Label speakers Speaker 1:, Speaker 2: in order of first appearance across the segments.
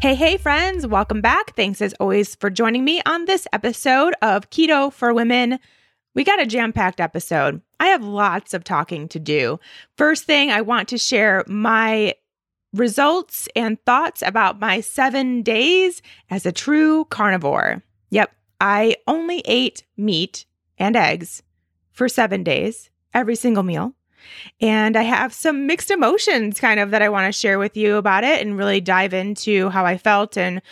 Speaker 1: Hey, hey, friends, welcome back. Thanks as always for joining me on this episode of Keto for Women. We got a jam packed episode. I have lots of talking to do. First thing, I want to share my results and thoughts about my seven days as a true carnivore. Yep, I only ate meat and eggs for seven days, every single meal. And I have some mixed emotions kind of that I want to share with you about it and really dive into how I felt and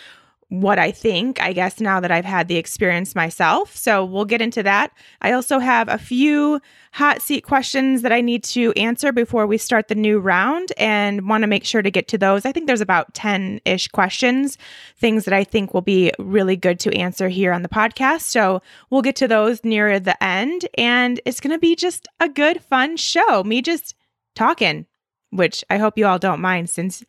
Speaker 1: what I think, I guess, now that I've had the experience myself. So we'll get into that. I also have a few hot seat questions that I need to answer before we start the new round and want to make sure to get to those. I think there's about 10 ish questions, things that I think will be really good to answer here on the podcast. So we'll get to those near the end. And it's going to be just a good, fun show. Me just talking, which I hope you all don't mind since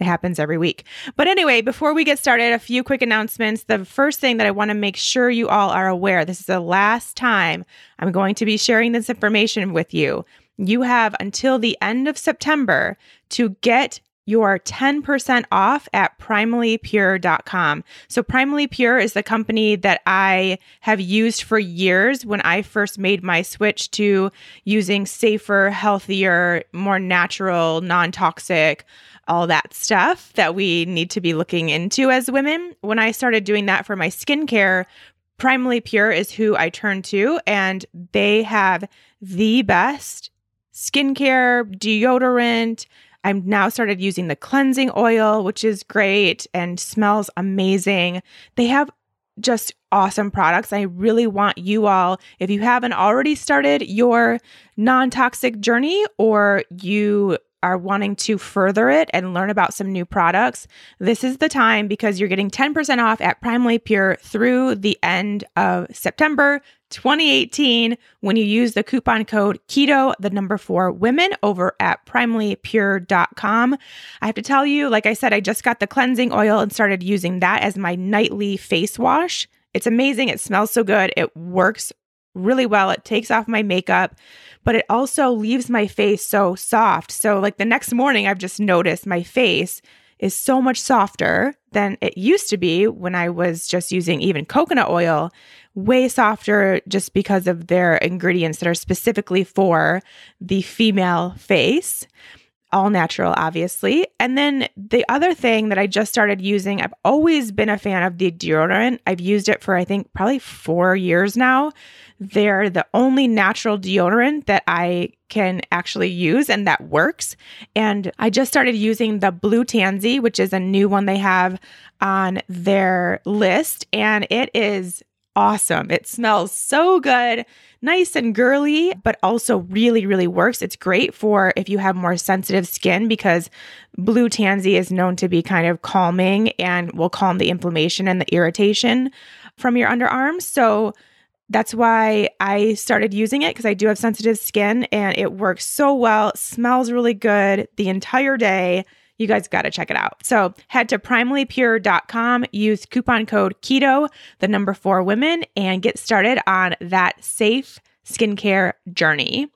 Speaker 1: it happens every week. But anyway, before we get started, a few quick announcements. The first thing that I want to make sure you all are aware this is the last time I'm going to be sharing this information with you. You have until the end of September to get your 10% off at primallypure.com. So, Primally Pure is the company that I have used for years when I first made my switch to using safer, healthier, more natural, non toxic all that stuff that we need to be looking into as women. When I started doing that for my skincare, Primally Pure is who I turn to, and they have the best skincare, deodorant. I'm now started using the cleansing oil, which is great and smells amazing. They have just awesome products. I really want you all, if you haven't already started your non toxic journey or you are wanting to further it and learn about some new products, this is the time because you're getting 10% off at Primally Pure through the end of September 2018 when you use the coupon code keto the number 4 women over at primallypure.com. I have to tell you, like I said, I just got the cleansing oil and started using that as my nightly face wash. It's amazing. It smells so good. It works really well. It takes off my makeup, but it also leaves my face so soft. So, like the next morning, I've just noticed my face is so much softer than it used to be when I was just using even coconut oil, way softer just because of their ingredients that are specifically for the female face all natural, obviously. And then the other thing that I just started using, I've always been a fan of the deodorant. I've used it for, I think, probably four years now. They're the only natural deodorant that I can actually use and that works. And I just started using the Blue Tansy, which is a new one they have on their list. And it is awesome. It smells so good, nice and girly, but also really, really works. It's great for if you have more sensitive skin because blue tansy is known to be kind of calming and will calm the inflammation and the irritation from your underarms. So that's why I started using it because I do have sensitive skin and it works so well, smells really good the entire day. You guys got to check it out. So head to primallypure.com, use coupon code KETO, the number four women, and get started on that safe skincare journey.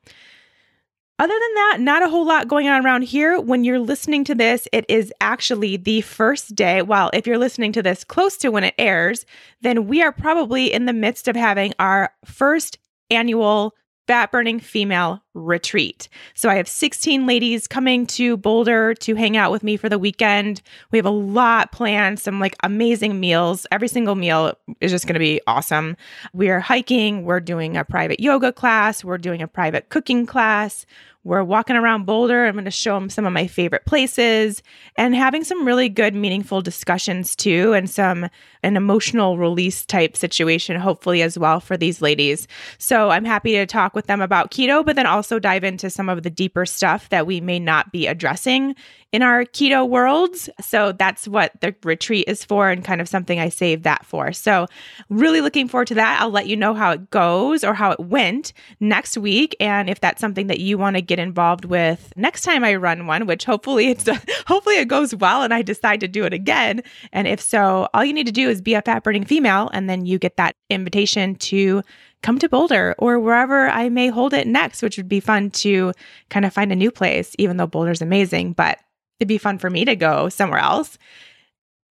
Speaker 1: Other than that, not a whole lot going on around here. When you're listening to this, it is actually the first day. Well, if you're listening to this close to when it airs, then we are probably in the midst of having our first annual Fat Burning Female retreat. So I have 16 ladies coming to Boulder to hang out with me for the weekend. We have a lot planned, some like amazing meals. Every single meal is just going to be awesome. We are hiking, we're doing a private yoga class, we're doing a private cooking class. We're walking around Boulder. I'm going to show them some of my favorite places and having some really good, meaningful discussions too, and some an emotional release type situation, hopefully, as well for these ladies. So I'm happy to talk with them about keto, but then also dive into some of the deeper stuff that we may not be addressing in our keto worlds. So that's what the retreat is for and kind of something I saved that for. So really looking forward to that. I'll let you know how it goes or how it went next week. And if that's something that you want to get involved with next time I run one, which hopefully it's hopefully it goes well and I decide to do it again. And if so, all you need to do is be a fat burning female and then you get that invitation to come to Boulder or wherever I may hold it next, which would be fun to kind of find a new place, even though Boulder's amazing. But it'd be fun for me to go somewhere else.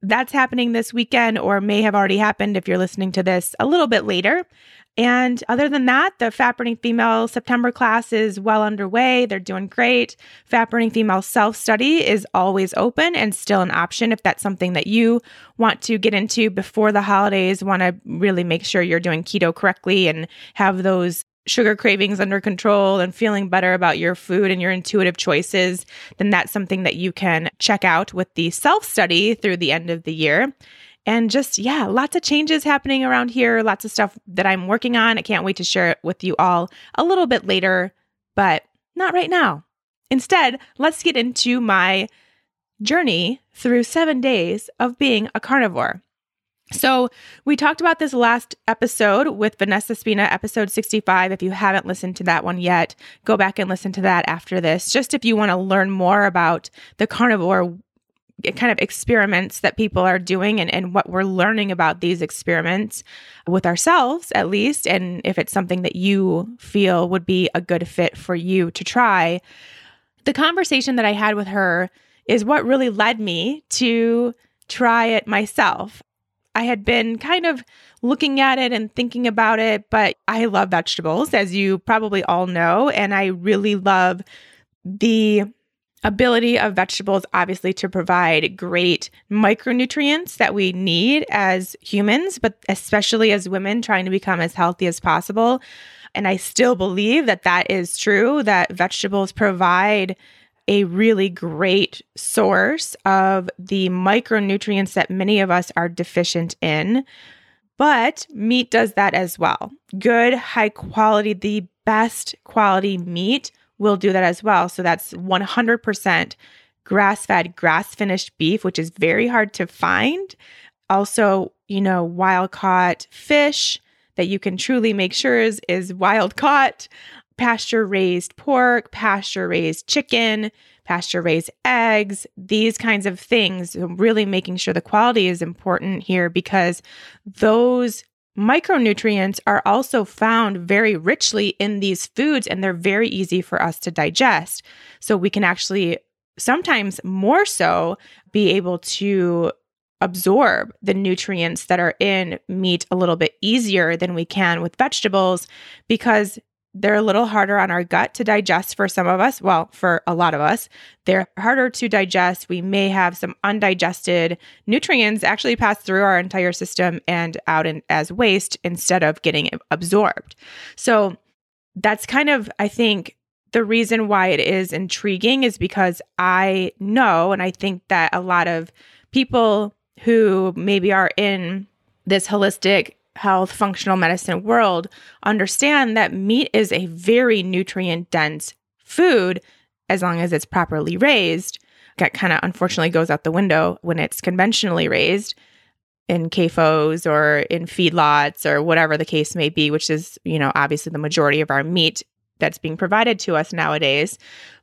Speaker 1: That's happening this weekend or may have already happened if you're listening to this a little bit later. And other than that, the Fat Burning Female September class is well underway. They're doing great. Fat Burning Female self study is always open and still an option if that's something that you want to get into before the holidays, want to really make sure you're doing keto correctly and have those sugar cravings under control and feeling better about your food and your intuitive choices, then that's something that you can check out with the self study through the end of the year. And just, yeah, lots of changes happening around here, lots of stuff that I'm working on. I can't wait to share it with you all a little bit later, but not right now. Instead, let's get into my journey through seven days of being a carnivore. So, we talked about this last episode with Vanessa Spina, episode 65. If you haven't listened to that one yet, go back and listen to that after this. Just if you want to learn more about the carnivore kind of experiments that people are doing and, and what we're learning about these experiments with ourselves, at least, and if it's something that you feel would be a good fit for you to try. The conversation that I had with her is what really led me to try it myself. I had been kind of looking at it and thinking about it, but I love vegetables, as you probably all know. And I really love the ability of vegetables, obviously, to provide great micronutrients that we need as humans, but especially as women trying to become as healthy as possible. And I still believe that that is true, that vegetables provide a really great source of the micronutrients that many of us are deficient in. But meat does that as well. Good, high quality, the best quality meat will do that as well. So that's 100% grass fed, grass finished beef, which is very hard to find. Also, you know, wild caught fish that you can truly make sure is, is wild caught pasture raised pork, pasture raised chicken, pasture raised eggs, these kinds of things. Really making sure the quality is important here because those micronutrients are also found very richly in these foods and they're very easy for us to digest. So we can actually sometimes more so be able to absorb the nutrients that are in meat a little bit easier than we can with vegetables because they're a little harder on our gut to digest for some of us. Well, for a lot of us, they're harder to digest. We may have some undigested nutrients actually pass through our entire system and out in, as waste instead of getting absorbed. So that's kind of, I think, the reason why it is intriguing is because I know, and I think that a lot of people who maybe are in this holistic health functional medicine world understand that meat is a very nutrient dense food as long as it's properly raised. That kind of unfortunately goes out the window when it's conventionally raised in CAFOs or in feedlots or whatever the case may be, which is, you know, obviously the majority of our meat that's being provided to us nowadays.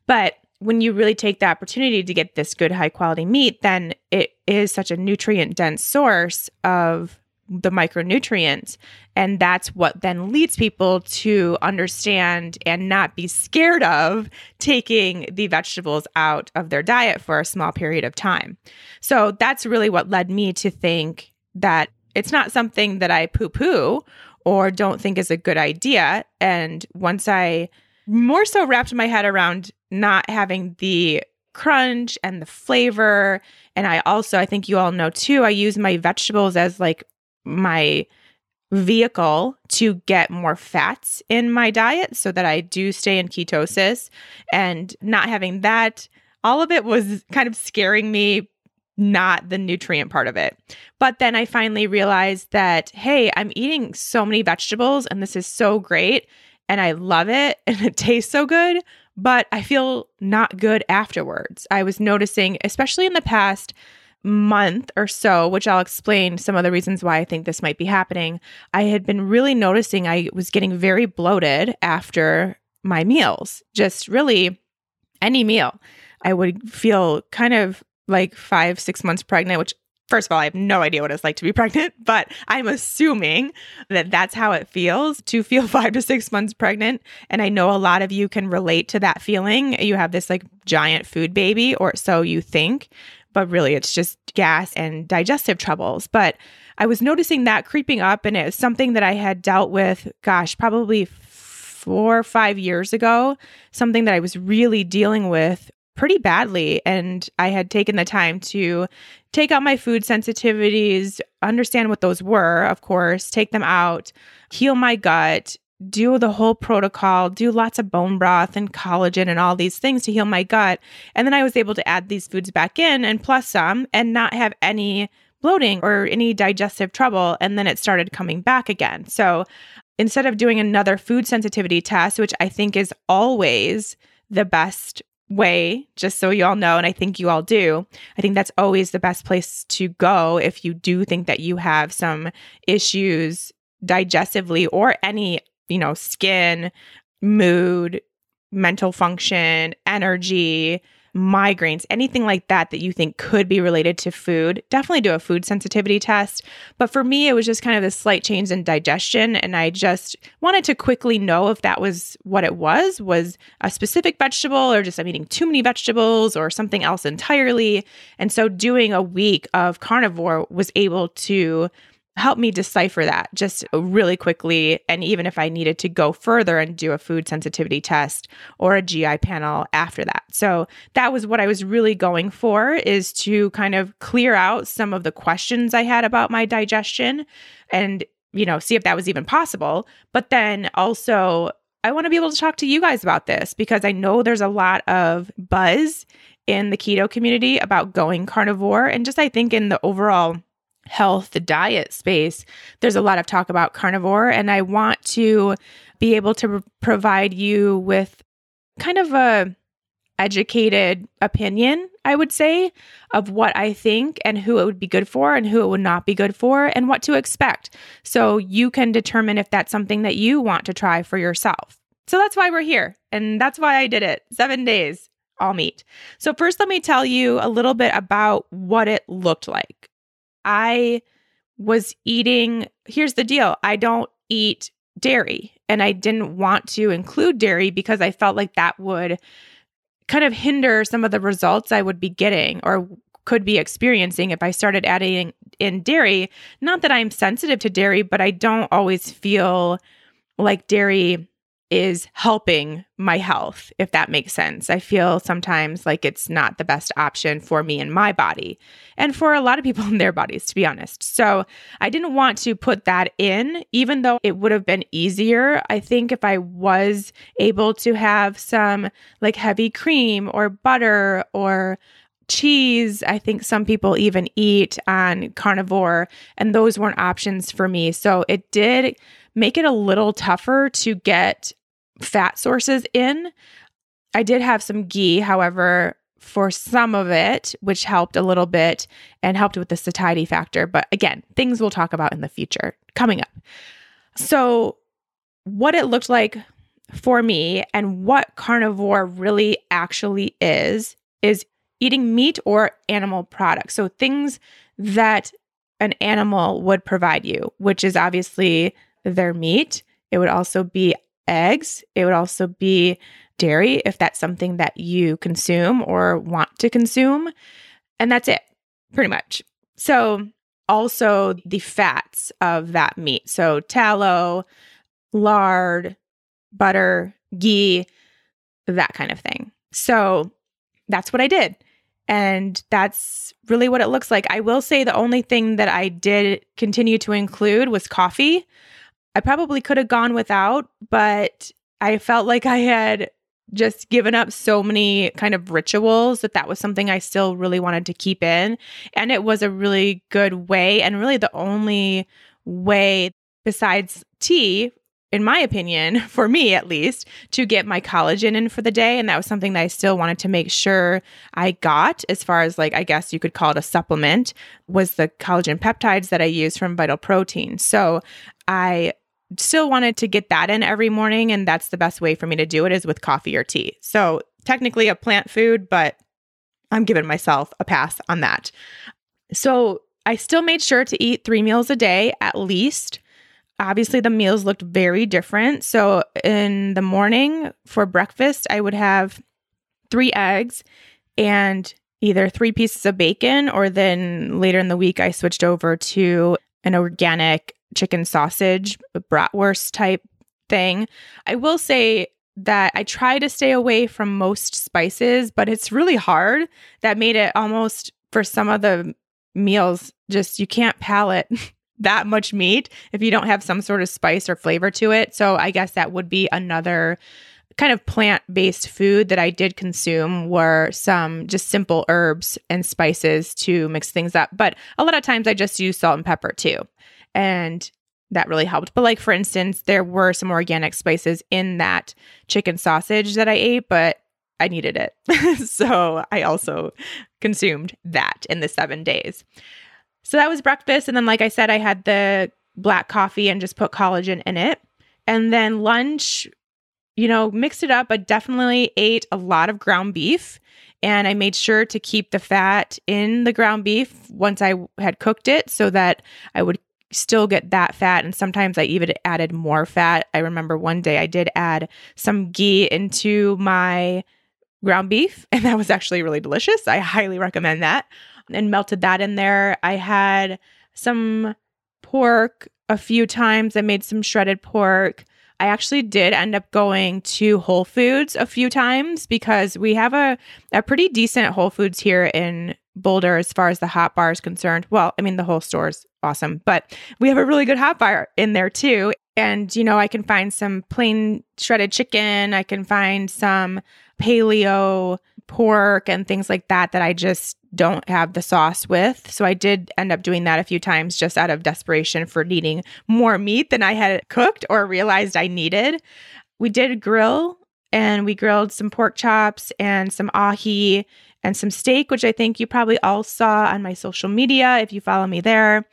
Speaker 1: But when you really take the opportunity to get this good high quality meat, then it is such a nutrient dense source of the micronutrients. And that's what then leads people to understand and not be scared of taking the vegetables out of their diet for a small period of time. So that's really what led me to think that it's not something that I poo poo or don't think is a good idea. And once I more so wrapped my head around not having the crunch and the flavor. And I also, I think you all know too, I use my vegetables as like my vehicle to get more fats in my diet so that I do stay in ketosis. And not having that, all of it was kind of scaring me, not the nutrient part of it. But then I finally realized that, hey, I'm eating so many vegetables and this is so great and I love it and it tastes so good, but I feel not good afterwards. I was noticing, especially in the past, month or so, which I'll explain some of the reasons why I think this might be happening, I had been really noticing I was getting very bloated after my meals, just really any meal. I would feel kind of like five, six months pregnant, which First of all, I have no idea what it's like to be pregnant, but I'm assuming that that's how it feels to feel five to six months pregnant. And I know a lot of you can relate to that feeling. You have this like giant food baby, or so you think but really it's just gas and digestive troubles. But I was noticing that creeping up, and it was something that I had dealt with, gosh, probably four or five years ago, something that I was really dealing with pretty badly. And I had taken the time to take out my food sensitivities, understand what those were, of course, take them out, heal my gut, do the whole protocol, do lots of bone broth and collagen and all these things to heal my gut. And then I was able to add these foods back in and plus some and not have any bloating or any digestive trouble. And then it started coming back again. So instead of doing another food sensitivity test, which I think is always the best way, just so you all know, and I think you all do, I think that's always the best place to go if you do think that you have some issues digestively or any you know, skin, mood, mental function, energy, migraines, anything like that that you think could be related to food, definitely do a food sensitivity test. But for me, it was just kind of a slight change in digestion. And I just wanted to quickly know if that was what it was, was a specific vegetable or just I'm eating too many vegetables or something else entirely. And so doing a week of carnivore was able to help me decipher that just really quickly. And even if I needed to go further and do a food sensitivity test or a GI panel after that. So that was what I was really going for is to kind of clear out some of the questions I had about my digestion and, you know, see if that was even possible. But then also, I want to be able to talk to you guys about this because I know there's a lot of buzz in the keto community about going carnivore and just I think in the overall health diet space, there's a lot of talk about carnivore. And I want to be able to provide you with kind of a educated opinion, I would say, of what I think and who it would be good for and who it would not be good for and what to expect. So you can determine if that's something that you want to try for yourself. So that's why we're here. And that's why I did it. Seven days, all meat. So, first, let me tell you a little bit about what it looked like. I was eating, here's the deal I don't eat dairy, and I didn't want to include dairy because I felt like that would kind of hinder some of the results I would be getting or could be experiencing if I started adding in dairy. Not that I'm sensitive to dairy, but I don't always feel like dairy is helping my health, if that makes sense. I feel sometimes like it's not the best option for me and my body, and for a lot of people in their bodies, to be honest. So I didn't want to put that in, even though it would have been easier. I think if I was able to have some like heavy cream or butter or cheese, I think some people even eat on carnivore, and those weren't options for me. So it did make it a little tougher to get fat sources in. I did have some ghee, however, for some of it, which helped a little bit and helped with the satiety factor. But again, things we'll talk about in the future coming up. So, what it looked like for me and what carnivore really actually is, is eating meat or animal products. So, things that an animal would provide you, which is obviously their meat. It would also be eggs. It would also be dairy if that's something that you consume or want to consume. And that's it, pretty much. So, also the fats of that meat. So, tallow, lard, butter, ghee, that kind of thing. So that's what I did. And that's really what it looks like. I will say the only thing that I did continue to include was coffee. I probably could have gone without, but I felt like I had just given up so many kind of rituals that that was something I still really wanted to keep in. And it was a really good way, and really the only way besides tea in my opinion, for me at least, to get my collagen in for the day. And that was something that I still wanted to make sure I got, as far as like, I guess you could call it a supplement, was the collagen peptides that I use from Vital Protein. So I still wanted to get that in every morning. And that's the best way for me to do it is with coffee or tea. So technically a plant food, but I'm giving myself a pass on that. So I still made sure to eat three meals a day at least obviously the meals looked very different. So in the morning for breakfast, I would have three eggs and either three pieces of bacon, or then later in the week, I switched over to an organic chicken sausage, bratwurst type thing. I will say that I try to stay away from most spices, but it's really hard. That made it almost for some of the meals, just you can't palate that much meat if you don't have some sort of spice or flavor to it. So I guess that would be another kind of plant-based food that I did consume were some just simple herbs and spices to mix things up. But a lot of times I just use salt and pepper too. And that really helped. But like for instance, there were some organic spices in that chicken sausage that I ate, but I needed it. so I also consumed that in the 7 days. So that was breakfast. And then, like I said, I had the black coffee and just put collagen in it. And then lunch, you know, mixed it up, but definitely ate a lot of ground beef. And I made sure to keep the fat in the ground beef once I had cooked it so that I would still get that fat. And sometimes I even added more fat. I remember one day I did add some ghee into my ground beef, and that was actually really delicious. I highly recommend that and melted that in there. I had some pork a few times. I made some shredded pork. I actually did end up going to Whole Foods a few times because we have a, a pretty decent Whole Foods here in Boulder as far as the hot bar is concerned. Well, I mean, the whole store is awesome, but we have a really good hot fire in there too. And, you know, I can find some plain shredded chicken, I can find some paleo pork and things like that that I just don't have the sauce with. So I did end up doing that a few times just out of desperation for needing more meat than I had cooked or realized I needed. We did grill and we grilled some pork chops and some ahi and some steak, which I think you probably all saw on my social media if you follow me there.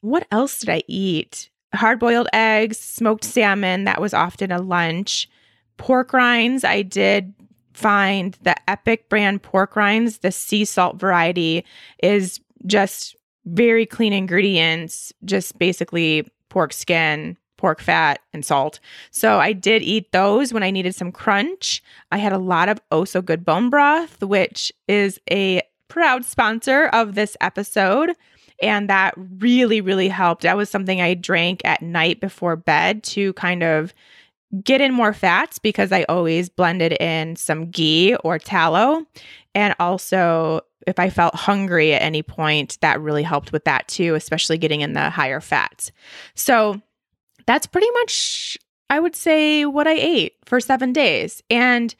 Speaker 1: What else did I eat? Hard boiled eggs, smoked salmon, that was often a lunch. Pork rinds, I did find the Epic brand pork rinds, the sea salt variety, is just very clean ingredients, just basically pork skin, pork fat, and salt. So I did eat those when I needed some crunch. I had a lot of Oh So Good bone broth, which is a proud sponsor of this episode. And that really, really helped. That was something I drank at night before bed to kind of get in more fats because I always blended in some ghee or tallow. And also, if I felt hungry at any point, that really helped with that too, especially getting in the higher fats. So that's pretty much, I would say, what I ate for seven days. And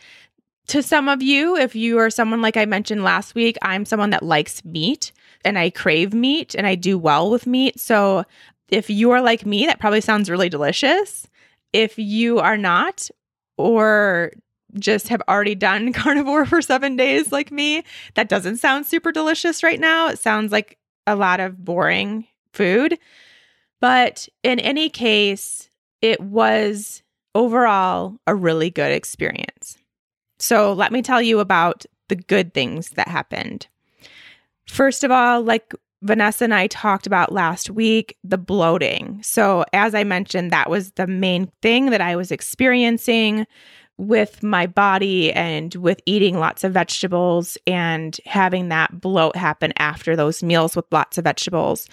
Speaker 1: to some of you, if you are someone like I mentioned last week, I'm someone that likes meat and I crave meat and I do well with meat. So if you are like me, that probably sounds really delicious. If you are not, or just have already done carnivore for seven days like me, that doesn't sound super delicious right now. It sounds like a lot of boring food. But in any case, it was overall a really good experience. So let me tell you about the good things that happened. First of all, like Vanessa and I talked about last week the bloating. So, as I mentioned, that was the main thing that I was experiencing with my body and with eating lots of vegetables and having that bloat happen after those meals with lots of vegetables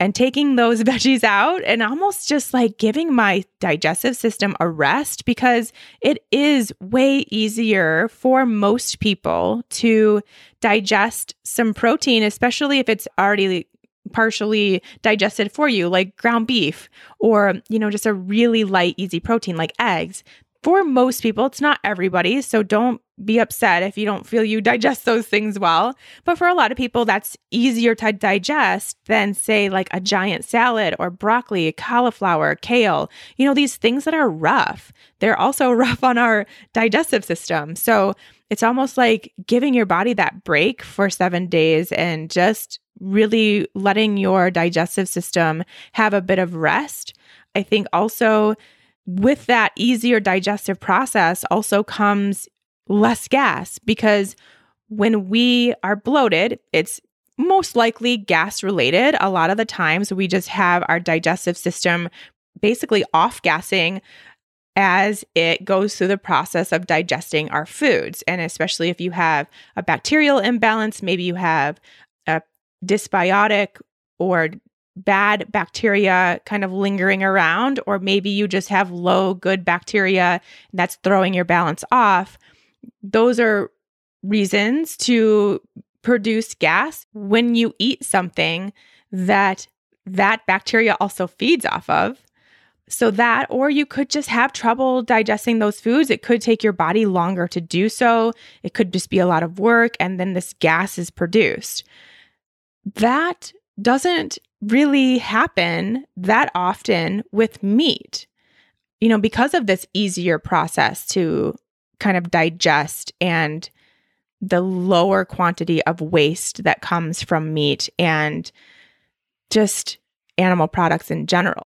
Speaker 1: and taking those veggies out and almost just like giving my digestive system a rest because it is way easier for most people to digest some protein, especially if it's already partially digested for you like ground beef or you know just a really light easy protein like eggs for most people, it's not everybody. So don't be upset if you don't feel you digest those things well. But for a lot of people, that's easier to digest than, say, like a giant salad or broccoli, cauliflower, kale. You know, these things that are rough, they're also rough on our digestive system. So it's almost like giving your body that break for seven days and just really letting your digestive system have a bit of rest. I think also with that easier digestive process also comes less gas because when we are bloated, it's most likely gas related. A lot of the times we just have our digestive system basically off gassing as it goes through the process of digesting our foods. And especially if you have a bacterial imbalance, maybe you have a dysbiotic or bad bacteria kind of lingering around, or maybe you just have low good bacteria that's throwing your balance off. Those are reasons to produce gas when you eat something that that bacteria also feeds off of. So that, or you could just have trouble digesting those foods. It could take your body longer to do so. It could just be a lot of work, and then this gas is produced. That doesn't really happen that often with meat. You know, because of this easier process to kind of digest and the lower quantity of waste that comes from meat and just animal products in general.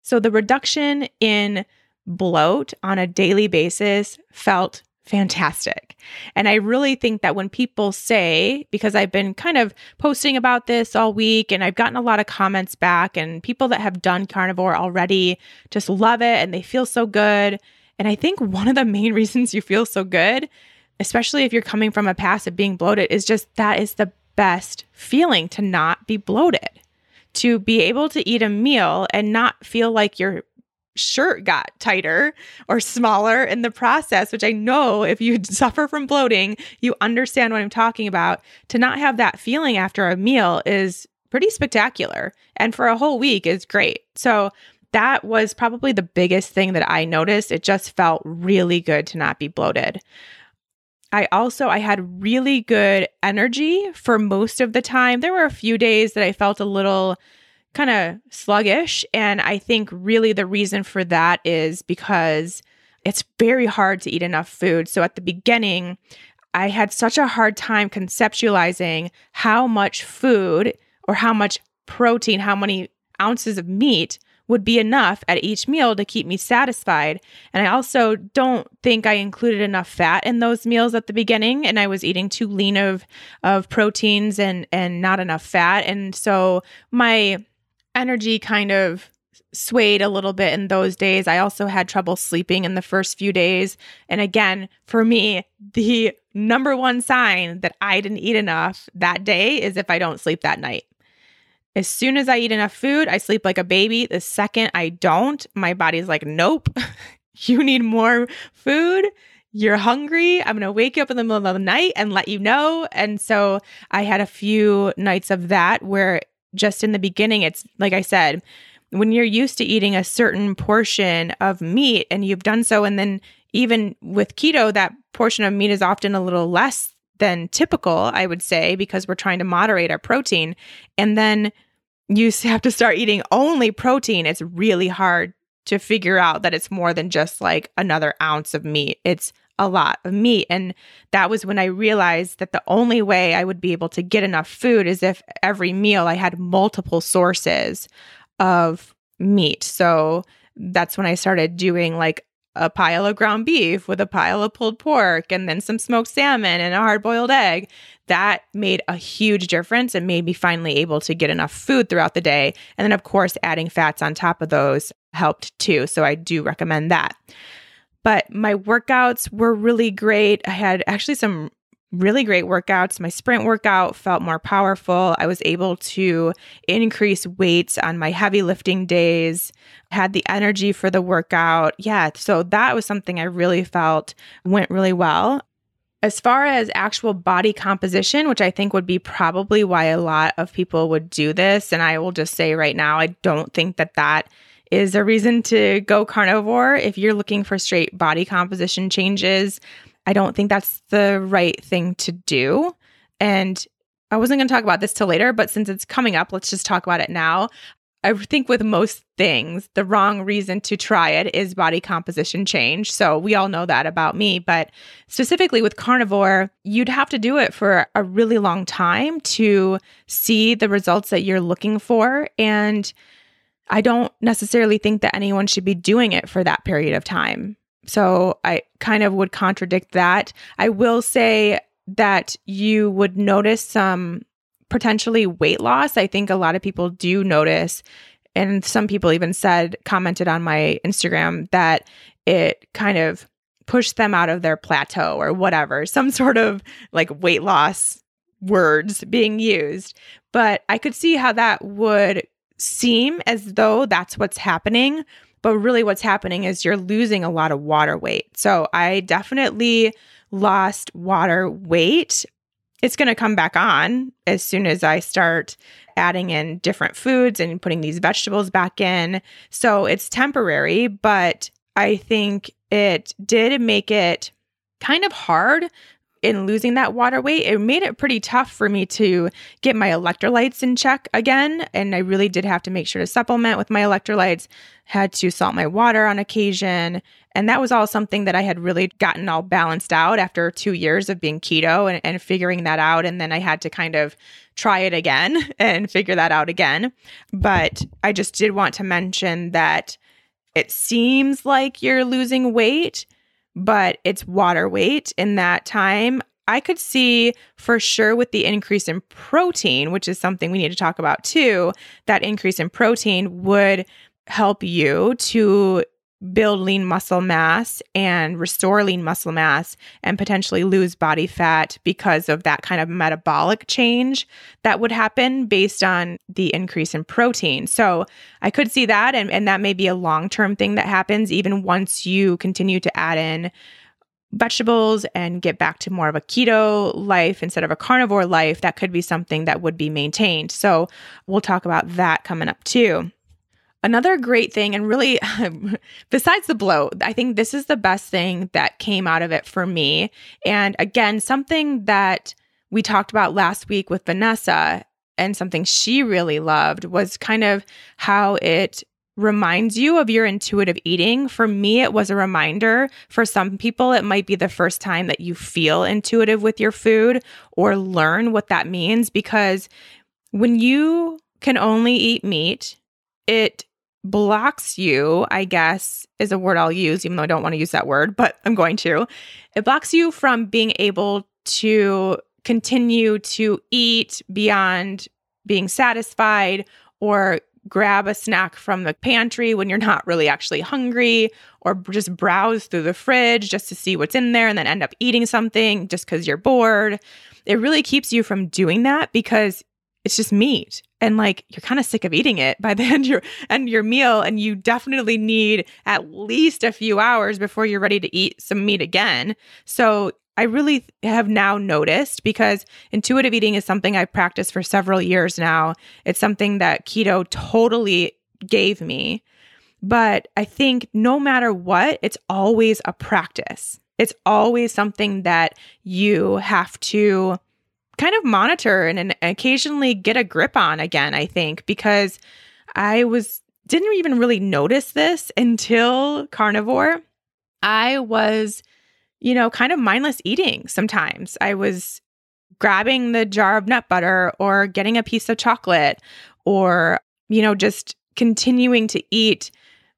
Speaker 1: So the reduction in bloat on a daily basis felt fantastic. And I really think that when people say, because I've been kind of posting about this all week and I've gotten a lot of comments back, and people that have done carnivore already just love it and they feel so good. And I think one of the main reasons you feel so good, especially if you're coming from a past of being bloated, is just that is the best feeling to not be bloated. To be able to eat a meal and not feel like you're shirt got tighter or smaller in the process, which I know if you suffer from bloating, you understand what I'm talking about. To not have that feeling after a meal is pretty spectacular. And for a whole week is great. So that was probably the biggest thing that I noticed. It just felt really good to not be bloated. I also I had really good energy for most of the time. There were a few days that I felt a little kind of sluggish. And I think really the reason for that is because it's very hard to eat enough food. So at the beginning, I had such a hard time conceptualizing how much food or how much protein, how many ounces of meat would be enough at each meal to keep me satisfied. And I also don't think I included enough fat in those meals at the beginning and I was eating too lean of of proteins and and not enough fat. And so my energy kind of swayed a little bit in those days. I also had trouble sleeping in the first few days. And again, for me, the number one sign that I didn't eat enough that day is if I don't sleep that night. As soon as I eat enough food, I sleep like a baby. The second I don't, my body's like, nope, you need more food. You're hungry. I'm going to wake you up in the middle of the night and let you know. And so I had a few nights of that where just in the beginning, it's like I said, when you're used to eating a certain portion of meat and you've done so, and then even with keto, that portion of meat is often a little less than typical, I would say, because we're trying to moderate our protein. And then you have to start eating only protein. It's really hard to figure out that it's more than just like another ounce of meat. It's a lot of meat. And that was when I realized that the only way I would be able to get enough food is if every meal I had multiple sources of meat. So that's when I started doing like a pile of ground beef with a pile of pulled pork and then some smoked salmon and a hard boiled egg. That made a huge difference and made me finally able to get enough food throughout the day. And then, of course, adding fats on top of those helped too. So I do recommend that. But my workouts were really great. I had actually some really great workouts. My sprint workout felt more powerful. I was able to increase weights on my heavy lifting days, had the energy for the workout. Yeah, so that was something I really felt went really well. As far as actual body composition, which I think would be probably why a lot of people would do this, and I will just say right now, I don't think that that is a reason to go carnivore. If you're looking for straight body composition changes, I don't think that's the right thing to do. And I wasn't going to talk about this till later, but since it's coming up, let's just talk about it now. I think with most things, the wrong reason to try it is body composition change. So we all know that about me. But specifically with carnivore, you'd have to do it for a really long time to see the results that you're looking for. And I don't necessarily think that anyone should be doing it for that period of time. So I kind of would contradict that. I will say that you would notice some potentially weight loss. I think a lot of people do notice, and some people even said, commented on my Instagram that it kind of pushed them out of their plateau or whatever, some sort of like weight loss words being used. But I could see how that would seem as though that's what's happening but really, what's happening is you're losing a lot of water weight. So I definitely lost water weight. It's going to come back on as soon as I start adding in different foods and putting these vegetables back in. So it's temporary, but I think it did make it kind of hard in losing that water weight, it made it pretty tough for me to get my electrolytes in check again. And I really did have to make sure to supplement with my electrolytes, had to salt my water on occasion. And that was all something that I had really gotten all balanced out after two years of being keto and, and figuring that out. And then I had to kind of try it again and figure that out again. But I just did want to mention that it seems like you're losing weight but it's water weight in that time. I could see for sure with the increase in protein, which is something we need to talk about too, that increase in protein would help you to build lean muscle mass and restore lean muscle mass and potentially lose body fat because of that kind of metabolic change that would happen based on the increase in protein. So I could see that and, and that may be a long-term thing that happens even once you continue to add in vegetables and get back to more of a keto life instead of a carnivore life, that could be something that would be maintained. So we'll talk about that coming up too. Another great thing, and really, besides the bloat, I think this is the best thing that came out of it for me. And again, something that we talked about last week with Vanessa and something she really loved was kind of how it reminds you of your intuitive eating. For me, it was a reminder. For some people, it might be the first time that you feel intuitive with your food or learn what that means because when you can only eat meat, it blocks you, I guess is a word I'll use, even though I don't want to use that word, but I'm going to. It blocks you from being able to continue to eat beyond being satisfied or grab a snack from the pantry when you're not really actually hungry or just browse through the fridge just to see what's in there and then end up eating something just because you're bored. It really keeps you from doing that because it's just meat and like you're kind of sick of eating it by the end your end your meal and you definitely need at least a few hours before you're ready to eat some meat again. So i really have now noticed because intuitive eating is something i've practiced for several years now. It's something that keto totally gave me. But i think no matter what it's always a practice. It's always something that you have to kind of monitor and, and occasionally get a grip on again, I think, because I was didn't even really notice this until carnivore. I was, you know, kind of mindless eating sometimes. I was grabbing the jar of nut butter or getting a piece of chocolate or, you know, just continuing to eat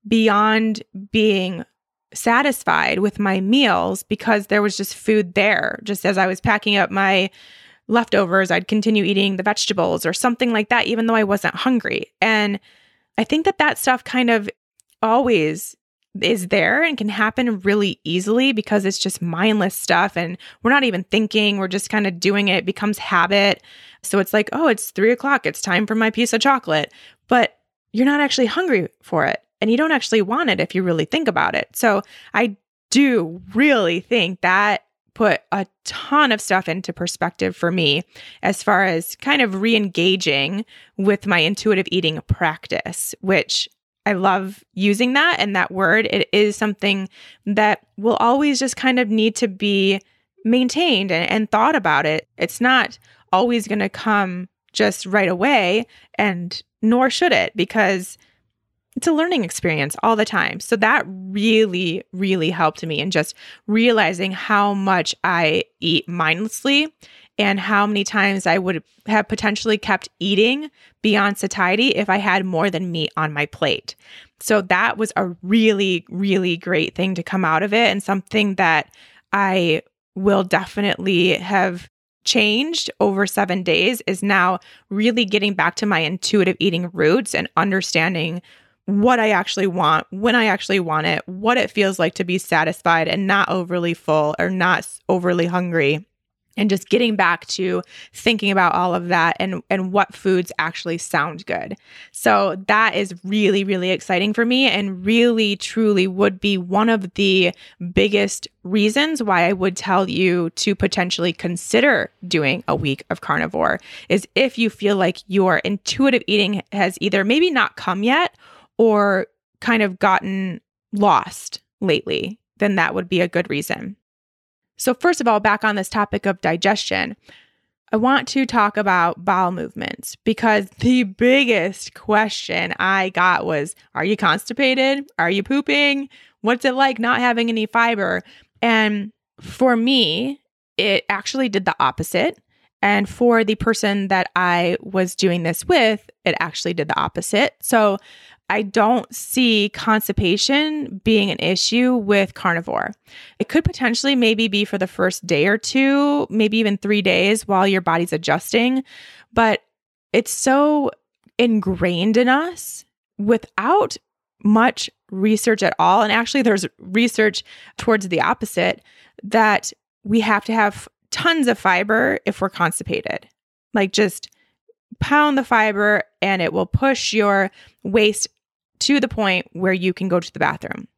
Speaker 1: beyond being satisfied with my meals because there was just food there. Just as I was packing up my leftovers, I'd continue eating the vegetables or something like that, even though I wasn't hungry. And I think that that stuff kind of always is there and can happen really easily because it's just mindless stuff and we're not even thinking. We're just kind of doing it. it becomes habit. So it's like, oh, it's three o'clock. It's time for my piece of chocolate. But you're not actually hungry for it. And you don't actually want it if you really think about it. So I do really think that put a ton of stuff into perspective for me as far as kind of re engaging with my intuitive eating practice, which I love using that and that word. It is something that will always just kind of need to be maintained and, and thought about it. It's not always going to come just right away, and nor should it, because it's a learning experience all the time. So that really, really helped me in just realizing how much I eat mindlessly and how many times I would have potentially kept eating beyond satiety if I had more than meat on my plate. So that was a really, really great thing to come out of it and something that I will definitely have changed over seven days is now really getting back to my intuitive eating roots and understanding what I actually want, when I actually want it, what it feels like to be satisfied and not overly full or not overly hungry and just getting back to thinking about all of that and and what foods actually sound good. So that is really really exciting for me and really truly would be one of the biggest reasons why I would tell you to potentially consider doing a week of carnivore is if you feel like your intuitive eating has either maybe not come yet or kind of gotten lost lately, then that would be a good reason. So, first of all, back on this topic of digestion, I want to talk about bowel movements because the biggest question I got was Are you constipated? Are you pooping? What's it like not having any fiber? And for me, it actually did the opposite. And for the person that I was doing this with, it actually did the opposite. So I don't see constipation being an issue with carnivore. It could potentially maybe be for the first day or two, maybe even three days while your body's adjusting. But it's so ingrained in us without much research at all. And actually, there's research towards the opposite that we have to have tons of fiber if we're constipated. Like just pound the fiber and it will push your waste to the point where you can go to the bathroom.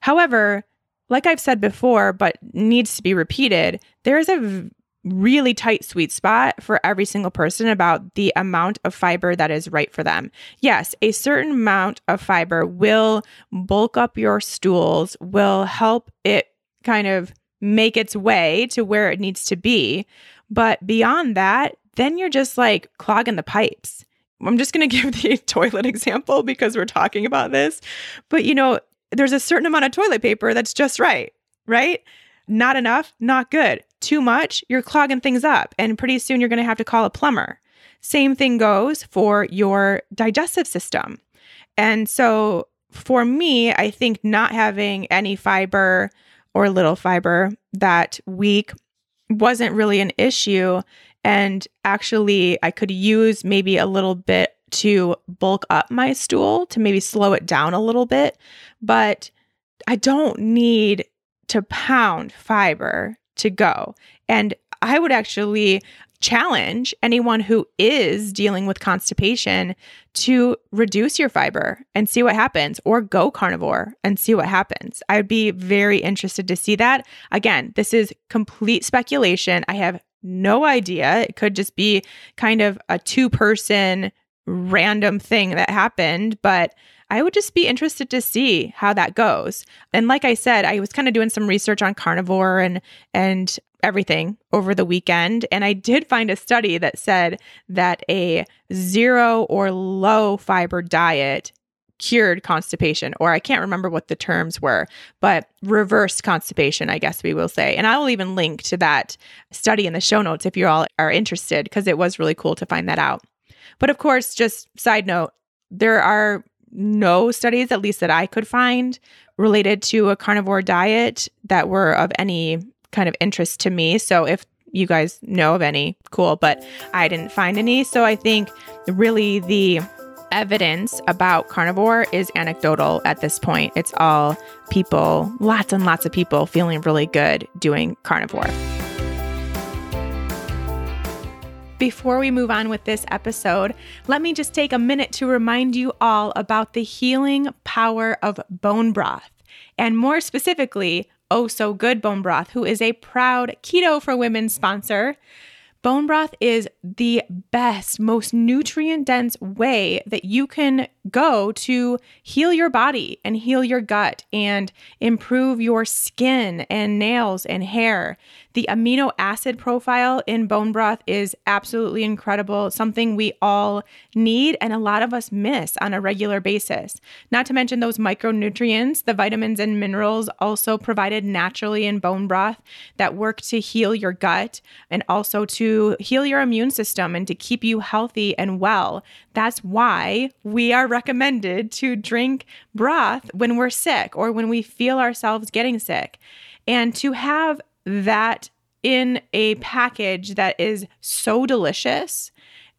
Speaker 1: However, like I've said before, but needs to be repeated, there is a really tight sweet spot for every single person about the amount of fiber that is right for them. Yes, a certain amount of fiber will bulk up your stools, will help it kind of make its way to where it needs to be. But beyond that, then you're just like clogging the pipes. I'm just going to give the toilet example because we're talking about this. But you know, there's a certain amount of toilet paper that's just right, right? Not enough, not good. Too much, you're clogging things up. And pretty soon you're going to have to call a plumber. Same thing goes for your digestive system. And so for me, I think not having any fiber or little fiber that week wasn't really an issue and actually, I could use maybe a little bit to bulk up my stool to maybe slow it down a little bit. But I don't need to pound fiber to go. And I would actually challenge anyone who is dealing with constipation to reduce your fiber and see what happens, or go carnivore and see what happens. I'd be very interested to see that. Again, this is complete speculation. I have no idea. It could just be kind of a two person random thing that happened, but I would just be interested to see how that goes. And like I said, I was kind of doing some research on carnivore and and everything over the weekend and I did find a study that said that a zero or low fiber diet cured constipation, or I can't remember what the terms were, but reversed constipation, I guess we will say. And I will even link to that study in the show notes if you all are interested, because it was really cool to find that out. But of course, just side note, there are no studies, at least that I could find, related to a carnivore diet that were of any kind of interest to me. So if you guys know of any, cool, but I didn't find any. So I think really the evidence about carnivore is anecdotal at this point. It's all people, lots and lots of people feeling really good doing carnivore. Before we move on with this episode, let me just take a minute to remind you all about the healing power of bone broth, and more specifically, Oh So Good Bone Broth, who is a proud Keto for Women sponsor. Bone broth is the best, most nutrient dense way that you can go to heal your body and heal your gut and improve your skin and nails and hair. The amino acid profile in bone broth is absolutely incredible, something we all need and a lot of us miss on a regular basis. Not to mention those micronutrients, the vitamins and minerals also provided naturally in bone broth that work to heal your gut and also to heal your immune system and to keep you healthy and well. That's why we are recommended to drink broth when we're sick or when we feel ourselves getting sick. And to have that in a package that is so delicious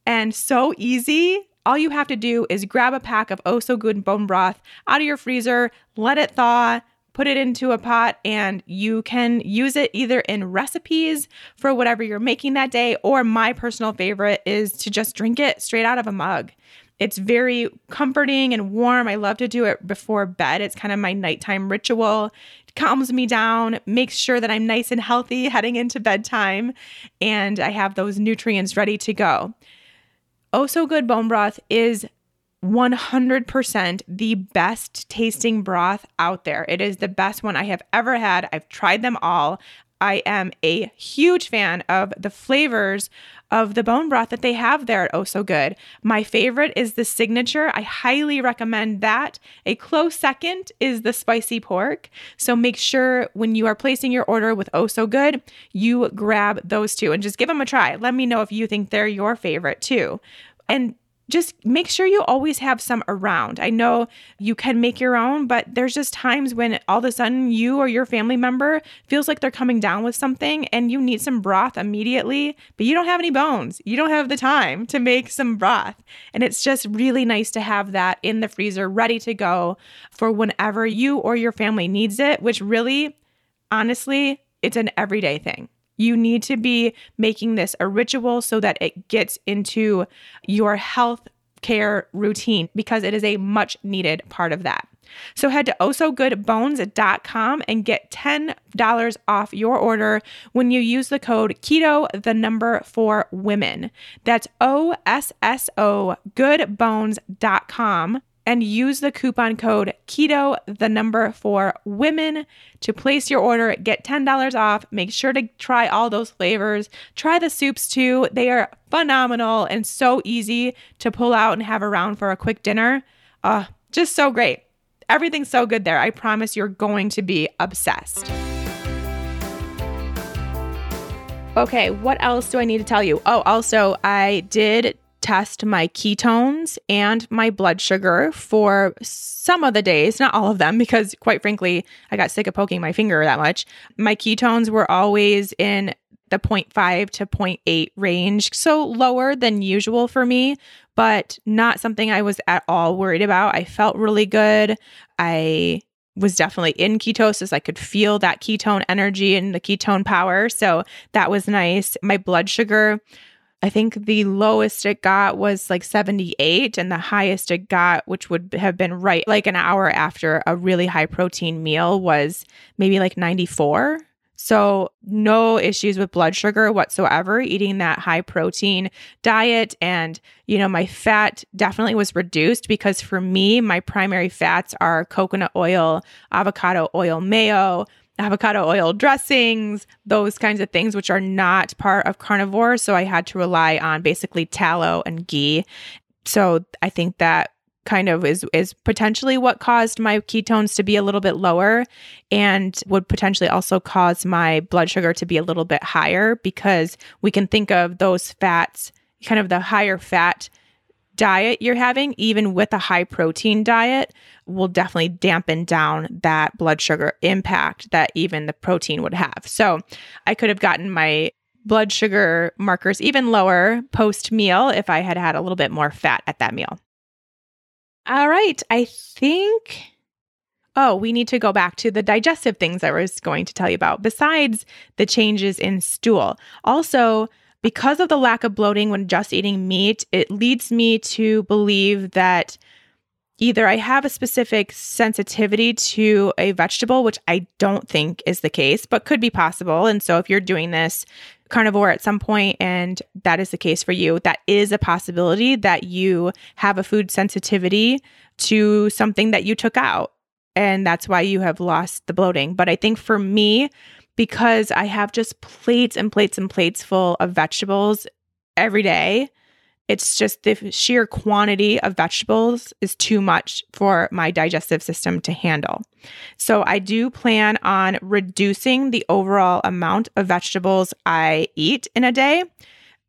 Speaker 1: and so easy. All you have to do is grab a pack of oh so good bone broth out of your freezer, let it thaw, put it into a pot, and you can use it either in recipes for whatever you're making that day, or my personal favorite is to just drink it straight out of a mug. It's very comforting and warm. I love to do it before bed. It's kind of my nighttime ritual. It calms me down, makes sure that I'm nice and healthy heading into bedtime, and I have those nutrients ready to go. Oh So Good Bone Broth is 100% the best tasting broth out there. It is the best one I have ever had. I've tried them all. I am a huge fan of the flavors of the bone broth that they have there at Oh So Good. My favorite is the signature. I highly recommend that. A close second is the spicy pork. So make sure when you are placing your order with Oh So Good, you grab those two and just give them a try. Let me know if you think they're your favorite too. And just make sure you always have some around. I know you can make your own, but there's just times when all of a sudden you or your family member feels like they're coming down with something and you need some broth immediately, but you don't have any bones. You don't have the time to make some broth. And it's just really nice to have that in the freezer ready to go for whenever you or your family needs it, which really, honestly, it's an everyday thing. You need to be making this a ritual so that it gets into your health care routine because it is a much needed part of that. So head to ossogoodbones.com and get $10 off your order when you use the code keto the number for women. That's O S S O goodbones.com and use the coupon code keto the number for women to place your order get $10 off. Make sure to try all those flavors. Try the soups too. They are phenomenal and so easy to pull out and have around for a quick dinner. Uh, just so great. Everything's so good there. I promise you're going to be obsessed. Okay, what else do I need to tell you? Oh, also, I did test my ketones and my blood sugar for some of the days, not all of them, because quite frankly, I got sick of poking my finger that much. My ketones were always in the 0.5 to 0.8 range, so lower than usual for me, but not something I was at all worried about. I felt really good. I was definitely in ketosis. I could feel that ketone energy and the ketone power. So that was nice. My blood sugar I think the lowest it got was like 78, and the highest it got, which would have been right like an hour after a really high protein meal, was maybe like 94. So, no issues with blood sugar whatsoever, eating that high protein diet. And, you know, my fat definitely was reduced because for me, my primary fats are coconut oil, avocado oil, mayo, avocado oil dressings, those kinds of things, which are not part of carnivore. So I had to rely on basically tallow and ghee. So I think that kind of is is potentially what caused my ketones to be a little bit lower and would potentially also cause my blood sugar to be a little bit higher because we can think of those fats kind of the higher fat diet you're having, even with a high protein diet, will definitely dampen down that blood sugar impact that even the protein would have. So I could have gotten my blood sugar markers even lower post meal if I had had a little bit more fat at that meal. All right. I think. Oh, we need to go back to the digestive things I was going to tell you about, besides the changes in stool. Also, because of the lack of bloating when just eating meat, it leads me to believe that either I have a specific sensitivity to a vegetable, which I don't think is the case, but could be possible. And so if you're doing this carnivore at some point and that is the case for you, that is a possibility that you have a food sensitivity to something that you took out. And that's why you have lost the bloating. But I think for me, because I have just plates and plates and plates full of vegetables every day, it's just the sheer quantity of vegetables is too much for my digestive system to handle. So I do plan on reducing the overall amount of vegetables I eat in a day.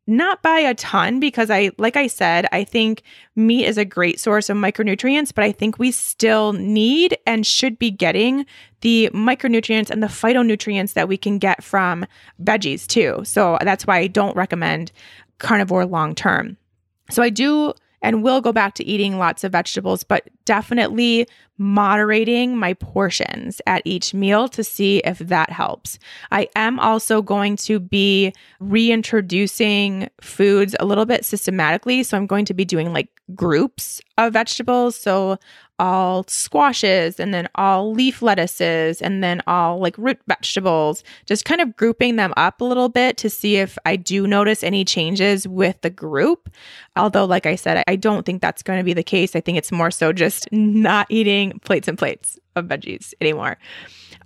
Speaker 1: Not by a ton because I like I said, I think meat is a great source of micronutrients, but I think we still need and should be getting the micronutrients and the phytonutrients that we can get from veggies too. So that's why I don't recommend carnivore long term. So I do and will go back to eating lots of vegetables, but definitely moderating my portions at each meal to see if that helps. I am also going to be reintroducing foods a little bit systematically. So I'm going to be doing like groups of vegetables. So all squashes and then all leaf lettuces and then all like root vegetables, just kind of grouping them up a little bit to see if I do notice any changes with the group. Although, like I said, I don't think that's going to be the case. I think it's more so just not eating plates and plates of veggies anymore.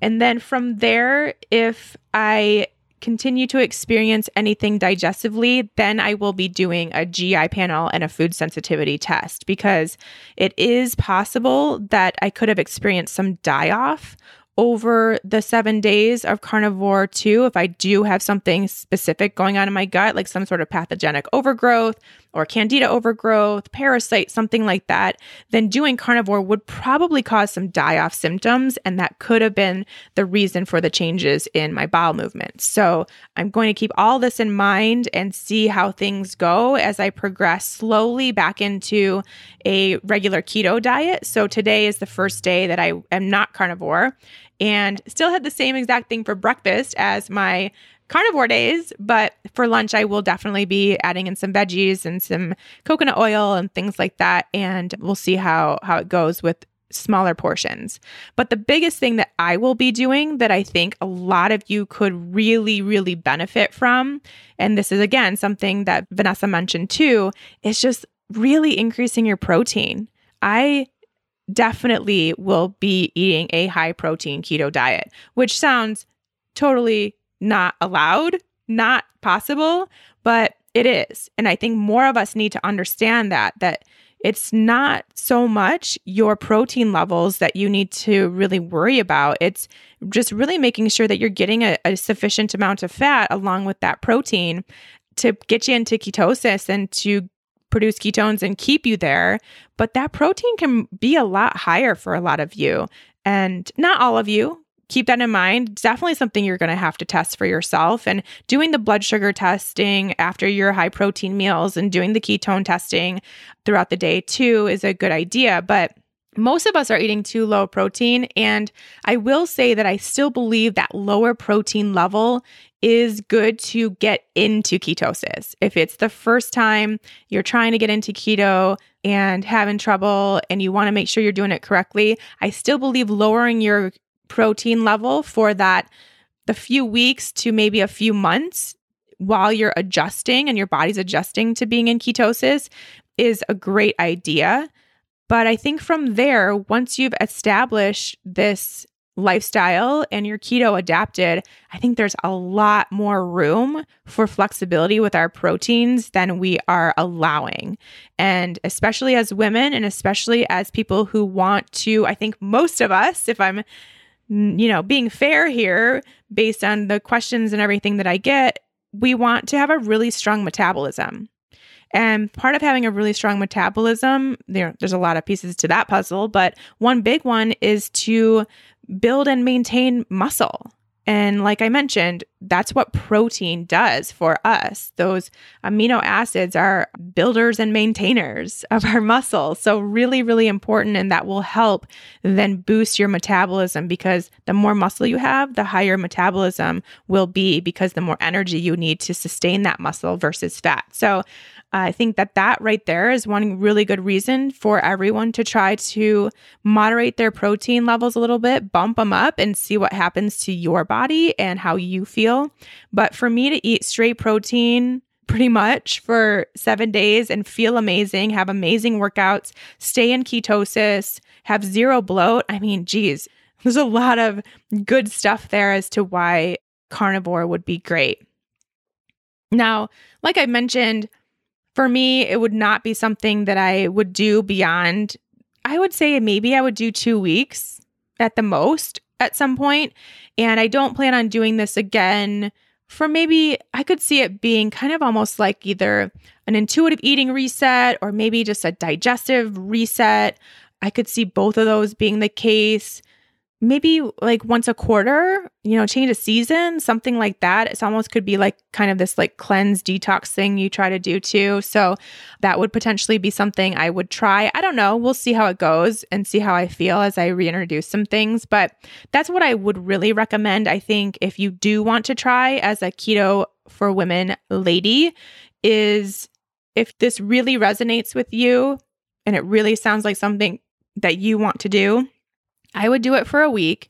Speaker 1: And then from there, if I continue to experience anything digestively, then I will be doing a GI panel and a food sensitivity test because it is possible that I could have experienced some die off over the seven days of carnivore too, if I do have something specific going on in my gut, like some sort of pathogenic overgrowth or candida overgrowth, parasite, something like that, then doing carnivore would probably cause some die off symptoms. And that could have been the reason for the changes in my bowel movement. So I'm going to keep all this in mind and see how things go as I progress slowly back into a regular keto diet. So today is the first day that I am not carnivore and still had the same exact thing for breakfast as my carnivore days, but for lunch, I will definitely be adding in some veggies and some coconut oil and things like that. And we'll see how, how it goes with smaller portions. But the biggest thing that I will be doing that I think a lot of you could really, really benefit from, and this is again something that Vanessa mentioned too, is just really increasing your protein. I definitely will be eating a high protein keto diet, which sounds totally not allowed, not possible, but it is. And I think more of us need to understand that that it's not so much your protein levels that you need to really worry about. It's just really making sure that you're getting a, a sufficient amount of fat along with that protein to get you into ketosis and to produce ketones and keep you there. But that protein can be a lot higher for a lot of you. And not all of you, keep that in mind. Definitely something you're going to have to test for yourself. And doing the blood sugar testing after your high protein meals and doing the ketone testing throughout the day too is a good idea. But most of us are eating too low protein. And I will say that I still believe that lower protein level is good to get into ketosis. If it's the first time you're trying to get into keto and having trouble and you want to make sure you're doing it correctly, I still believe lowering your protein level for that the few weeks to maybe a few months while you're adjusting and your body's adjusting to being in ketosis is a great idea. But I think from there, once you've established this lifestyle and you're keto adapted, I think there's a lot more room for flexibility with our proteins than we are allowing. And especially as women, and especially as people who want to, I think most of us, if I'm, you know, being fair here based on the questions and everything that I get, we want to have a really strong metabolism. And part of having a really strong metabolism, there, there's a lot of pieces to that puzzle, but one big one is to build and maintain muscle. And like I mentioned, that's what protein does for us. Those amino acids are builders and maintainers of our muscle. So, really, really important. And that will help then boost your metabolism because the more muscle you have, the higher metabolism will be because the more energy you need to sustain that muscle versus fat. So, I think that that right there is one really good reason for everyone to try to moderate their protein levels a little bit, bump them up, and see what happens to your body and how you feel. But for me to eat straight protein, pretty much for seven days and feel amazing, have amazing workouts, stay in ketosis, have zero bloat. I mean, geez, there's a lot of good stuff there as to why carnivore would be great. Now, like I mentioned, for me, it would not be something that I would do beyond, I would say maybe I would do two weeks at the most at some. And I don't plan on doing this again for maybe, I could see it being kind of almost like either an intuitive eating reset or maybe just a digestive reset. I could see both of those being the case maybe like once a quarter, you know, change a season, something like that. It's almost could be like kind of this like cleanse detox thing you try to do too. So that would potentially be something I would try. I don't know. We'll see how it goes and see how I feel as I reintroduce some things. But that's what I would really recommend. I think if you do want to try as a keto for women lady, is if this really resonates with you and it really sounds like something that you want to do, I would do it for a week,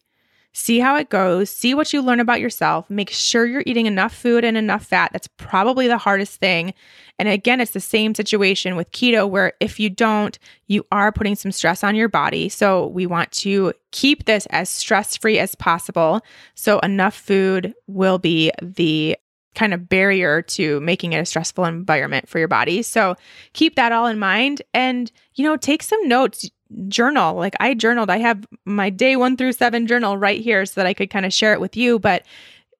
Speaker 1: see how it goes, see what you learn about yourself, make sure you're eating enough food and enough fat. That's probably the hardest thing. And again, it's the same situation with keto where if you don't, you are putting some stress on your body. So we want to keep this as stress free as possible. So enough food will be the kind of barrier to making it a stressful environment for your body. So keep that all in mind and, you know, take some notes journal. Like I journaled, I have my day one through seven journal right here so that I could kind of share it with you. But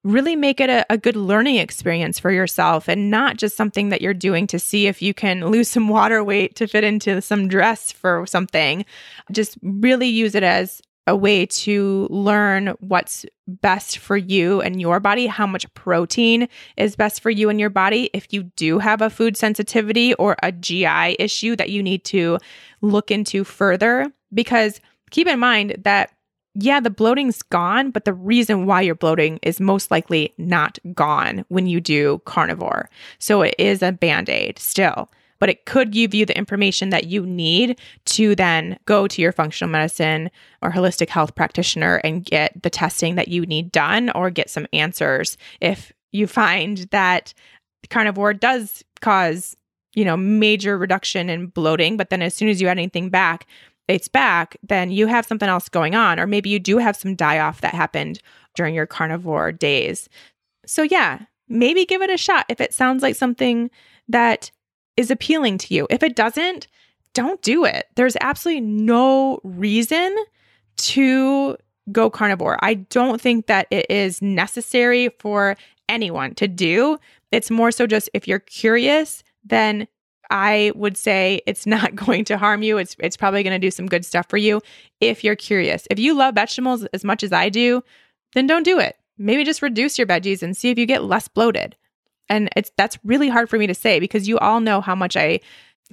Speaker 1: really make it a, a, good learning experience for yourself and not just something that you're doing to see if you can lose some water weight to fit into some dress for something. Just really use it as a way to learn what's best for you and your body, how much protein is best for you and your body. If you do have a food sensitivity or a GI issue that you need to look into further, because keep in mind that yeah, the bloating's gone, but the reason why you're bloating is most likely not gone when you do carnivore. So it is a band aid still but it could give you the information that you need to then go to your functional medicine or holistic health practitioner and get the testing that you need done or get some answers if you find that carnivore does cause you know major reduction in bloating but then as soon as you add anything back it's back then you have something else going on or maybe you do have some die off that happened during your carnivore days. So yeah maybe give it a shot if it sounds like something that is appealing to you. If it doesn't, don't do it. There's absolutely no reason to go carnivore. I don't think that it is necessary for anyone to do. It's more so just if you're curious, then I would say it's not going to harm you. It's it's probably going to do some good stuff for you if you're curious. If you love vegetables as much as I do, then don't do it. Maybe just reduce your veggies and see if you get less bloated. And it's that's really hard for me to say because you all know how much I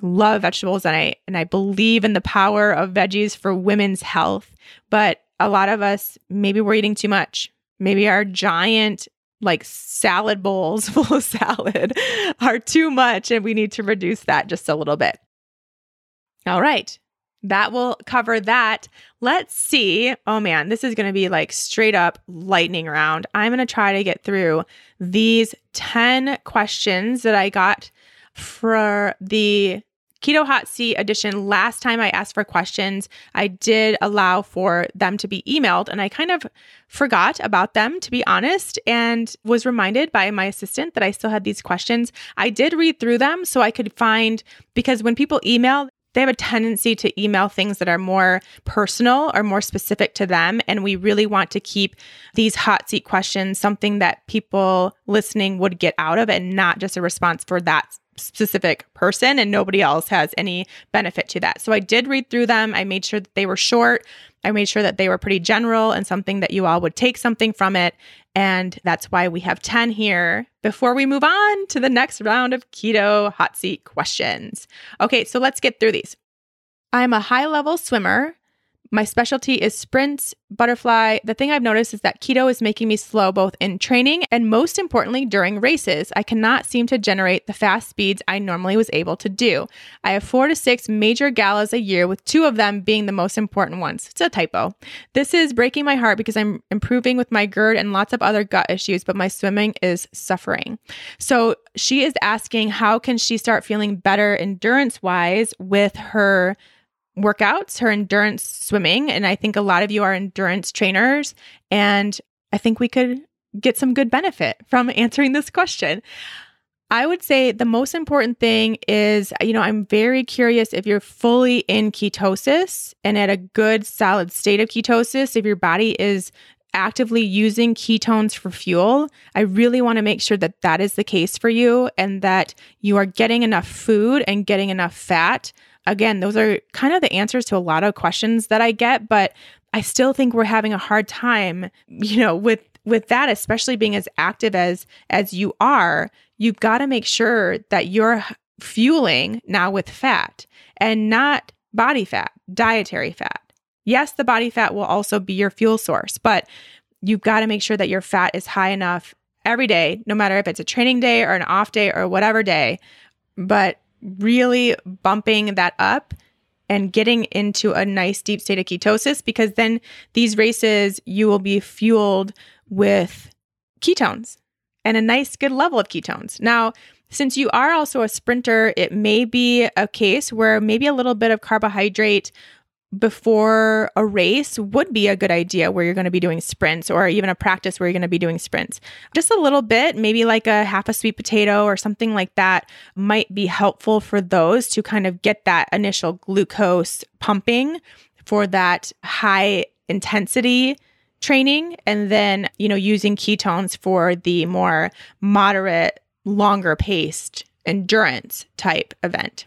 Speaker 1: love vegetables and I and I believe in the power of veggies for women's health. But a lot of us maybe we're eating too much. Maybe our giant like salad bowls full of salad are too much and we need to reduce that just a little bit. All right that will cover that. Let's see. Oh man, this is going to be like straight up lightning round. I'm going to try to get through these 10 questions that I got for the Keto Hot Seat edition. Last time I asked for questions, I did allow for them to be emailed, and I kind of forgot about them, to be honest, and was reminded by my assistant that I still had these questions. I did read through them so I could find, because when people email, they have a tendency to email things that are more personal or more specific to them. And we really want to keep these hot seat questions something that people listening would get out of and not just a response for that specific person and nobody else has any benefit to that. So I did read through them. I made sure that they were short. I made sure that they were pretty general and something that you all would take something from it. And that's why we have 10 here before we move on to the next round of keto hot seat questions. Okay, so let's get through these. I'm a high level swimmer my specialty is sprints, butterfly. The thing I've noticed is that keto is making me slow both in training and most importantly during races. I cannot seem to generate the fast speeds I normally was able to do. I have four to six major galas a year, with two of them being the most important ones. It's a typo. This is breaking my heart because I'm improving with my GERD and lots of other gut issues, but my swimming is suffering. So she is asking how can she start feeling better endurance wise with her workouts, her endurance swimming. And I think a lot of you are endurance trainers. And I think we could get some good benefit from answering this question. I would say the most important thing is, you know, I'm very curious if you're fully in ketosis and at a good solid state of ketosis, if your body is actively using ketones for fuel, I really want to make sure that that is the case for you and that you are getting enough food and getting enough fat again, those are kind of the answers to a lot of questions that I get, but I still think we're having a hard time, you know, with with that especially being as active as as you are, you've got to make sure that you're fueling now with fat and not body fat, dietary fat. Yes, the body fat will also be your fuel source, but you've got to make sure that your fat is high enough every day, no matter if it's a training day or an off day or whatever day. But really bumping that up and getting into a nice deep state of ketosis because then these races you will be fueled with ketones and a nice good level of ketones. Now, since you are also a sprinter, it may be a case where maybe a little bit of carbohydrate before a race would be a good idea where you're going to be doing sprints or even a practice where you're going to be doing sprints. Just a little bit, maybe like a half a sweet potato or something like that might be helpful for those to kind of get that initial glucose pumping for that high intensity training and then, you know, using ketones for the more moderate, longer paced endurance type event.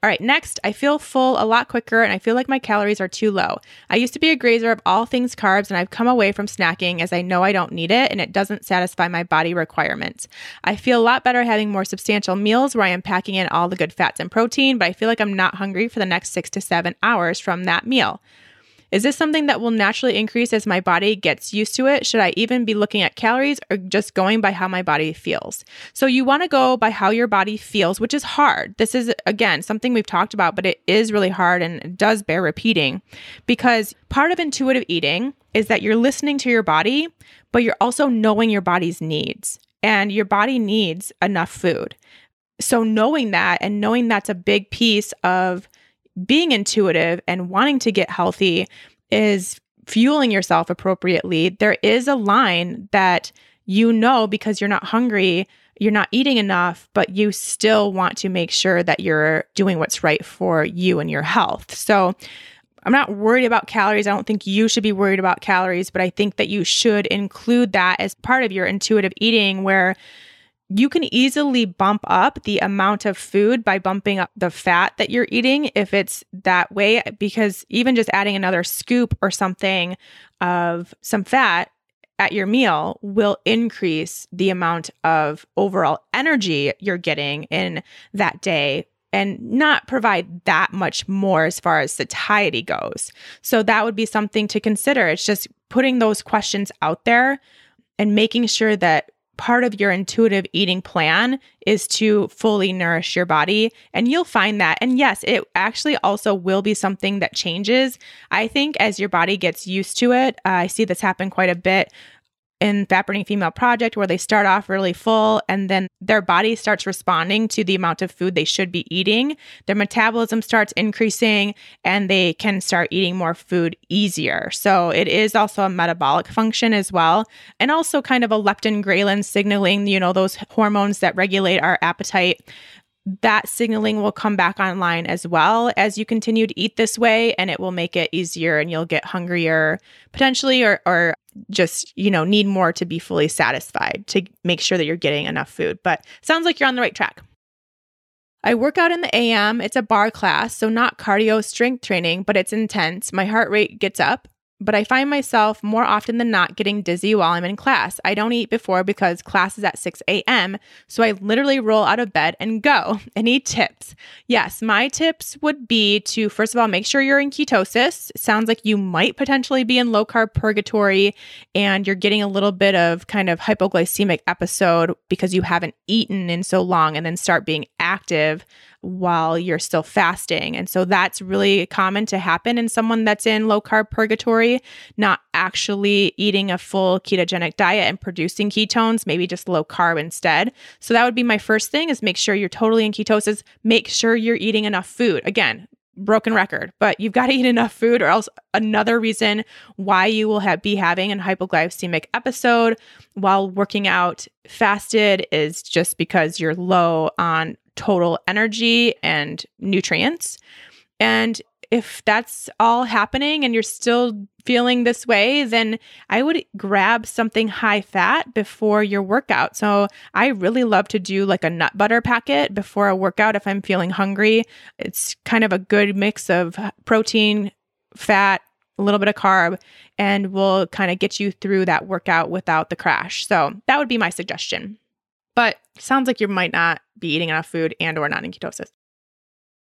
Speaker 1: All right, next, I feel full a lot quicker and I feel like my calories are too low. I used to be a grazer of all things carbs and I've come away from snacking as I know I don't need it and it doesn't satisfy my body requirements. I feel a lot better having more substantial meals where I am packing in all the good fats and protein, but I feel like I'm not hungry for the next six to seven hours from that meal. Is this something that will naturally increase as my body gets used to it? Should I even be looking at calories or just going by how my body feels? So, you want to go by how your body feels, which is hard. This is, again, something we've talked about, but it is really hard and it does bear repeating because part of intuitive eating is that you're listening to your body, but you're also knowing your body's needs. And your body needs enough food. So, knowing that and knowing that's a big piece of being intuitive and wanting to get healthy is fueling yourself appropriately. There is a line that you know because you're not hungry, you're not eating enough, but you still want to make sure that you're doing what's right for you and your health. So, I'm not worried about calories. I don't think you should be worried about calories, but I think that you should include that as part of your intuitive eating where you can easily bump up the amount of food by bumping up the fat that you're eating if it's that way, because even just adding another scoop or something of some fat at your meal will increase the amount of overall energy you're getting in that day and not provide that much more as far as satiety goes. So that would be something to consider. It's just putting those questions out there and making sure that part of your intuitive eating plan is to fully nourish your body. And you'll find that. And yes, it actually also will be something that changes. I think as your body gets used to it, uh, I see this happen quite a bit in Fat Burning Female Project where they start off really full and then their body starts responding to the amount of food they should be eating. Their metabolism starts increasing and they can start eating more food easier. So it is also a metabolic function as well. And also kind of a leptin ghrelin signaling, you know, those hormones that regulate our appetite that signaling will come back online as well as you continue to eat this way and it will make it easier and you'll get hungrier potentially or or just you know need more to be fully satisfied to make sure that you're getting enough food but sounds like you're on the right track I work out in the AM. It's a bar class, so not cardio strength training, but it's intense. My heart rate gets up. But I find myself more often than not getting dizzy while I'm in class. I don't eat before because class is at 6 a.m., so I literally roll out of bed and go. Any tips? Yes, my tips would be to first of all make sure you're in ketosis. Sounds like you might potentially be in low carb purgatory and you're getting a little bit of kind of hypoglycemic episode because you haven't eaten in so long and then start being active while you're still fasting. And so that's really common to happen in someone that's in low carb purgatory, not actually eating a full ketogenic diet and producing ketones, maybe just low carb instead. So that would be my first thing is make sure you're totally in ketosis, make sure you're eating enough food. Again, broken record, but you've got to eat enough food, or else another reason why you will have, be having an hypoglycemic episode while working out fasted is just because you're low on total energy and nutrients. And if that's all happening and you're still feeling this way, then I would grab something high fat before your workout. So I really love to do like a nut butter packet before a workout if I'm feeling hungry. It's kind of a good mix of protein, fat, a little bit of carb, and will kind of get you through that workout without the crash. So that would be my suggestion. But sounds like you might not be eating enough food and or not in ketosis.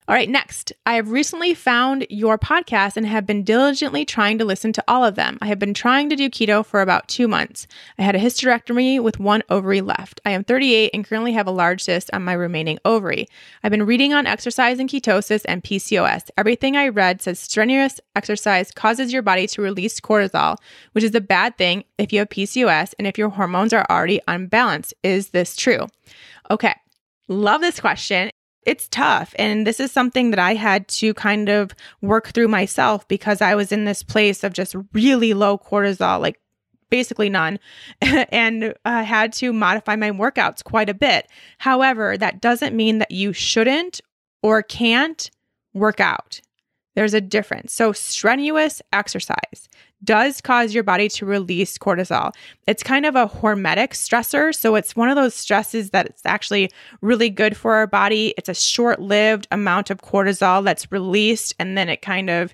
Speaker 1: All right, next, I have recently found your podcast and have been diligently trying to listen to all of them. I have been trying to do keto for about two months. I had a hysterectomy with one ovary left. I am 38 and currently have a large cyst on my remaining ovary. I've been reading on exercise and ketosis and PCOS. Everything I read says strenuous exercise causes your body to release cortisol, which is a bad thing if you have PCOS and if your hormones are already unbalanced. Is this true? Okay. Love this question it's tough. And this is something that I had to kind of work through myself because I was in this place of just really low cortisol, like basically none, and I had to modify my workouts quite a bit. However, that doesn't mean that you shouldn't or can't work out. There's a difference. So, strenuous exercise does cause your body to release cortisol. It's kind of a hormetic stressor. So, it's one of those stresses that it's actually really good for our body. It's a short lived amount of cortisol that's released, and then it kind of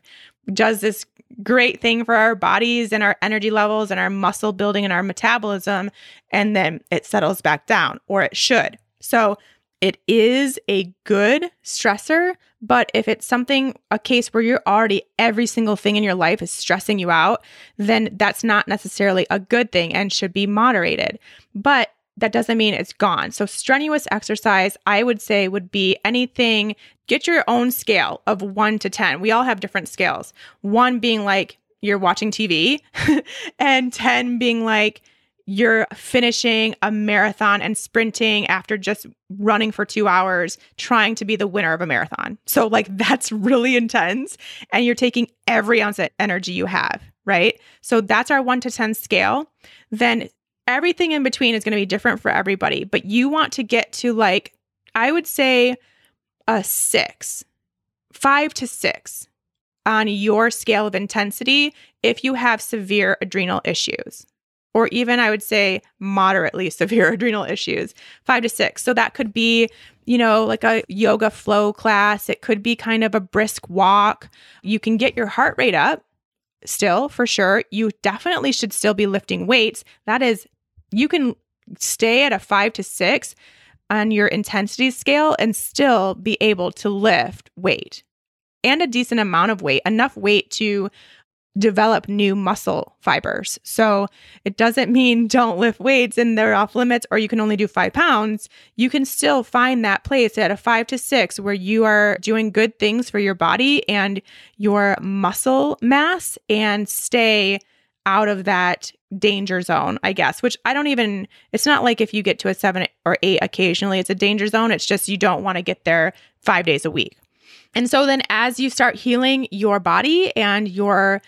Speaker 1: does this great thing for our bodies and our energy levels and our muscle building and our metabolism. And then it settles back down, or it should. So, it is a good stressor, but if it's something, a case where you're already every single thing in your life is stressing you out, then that's not necessarily a good thing and should be moderated. But that doesn't mean it's gone. So, strenuous exercise, I would say, would be anything, get your own scale of one to 10. We all have different scales. One being like you're watching TV, and 10 being like you're finishing a marathon and sprinting after just running for two hours, trying to be the winner of a marathon. So, like, that's really intense. And you're taking every ounce of energy you have, right? So, that's our one to 10 scale. Then everything in between is going to be different for everybody. But you want to get to, like, I would say a six, five to six on your scale of intensity if you have severe adrenal issues or even I would say moderately severe adrenal issues, five to six. So that could be, you know, like a yoga flow class. It could be kind of a brisk walk. You can get your heart rate up still for sure. You definitely should still be lifting weights. That is, you can stay at a five to six on your intensity scale and still be able to lift weight and a decent amount of weight, enough weight to develop new muscle fibers. So it doesn't mean don't lift weights and they're off limits or you can only do five pounds. You can still find that place at a five to six where you are doing good things for your body and your muscle mass and stay out of that danger zone, I guess, which I don't even, it's not like if you get to a seven or eight occasionally, it's a danger zone. It's just you don't want to get there five days a week. And so then as you start healing your body and your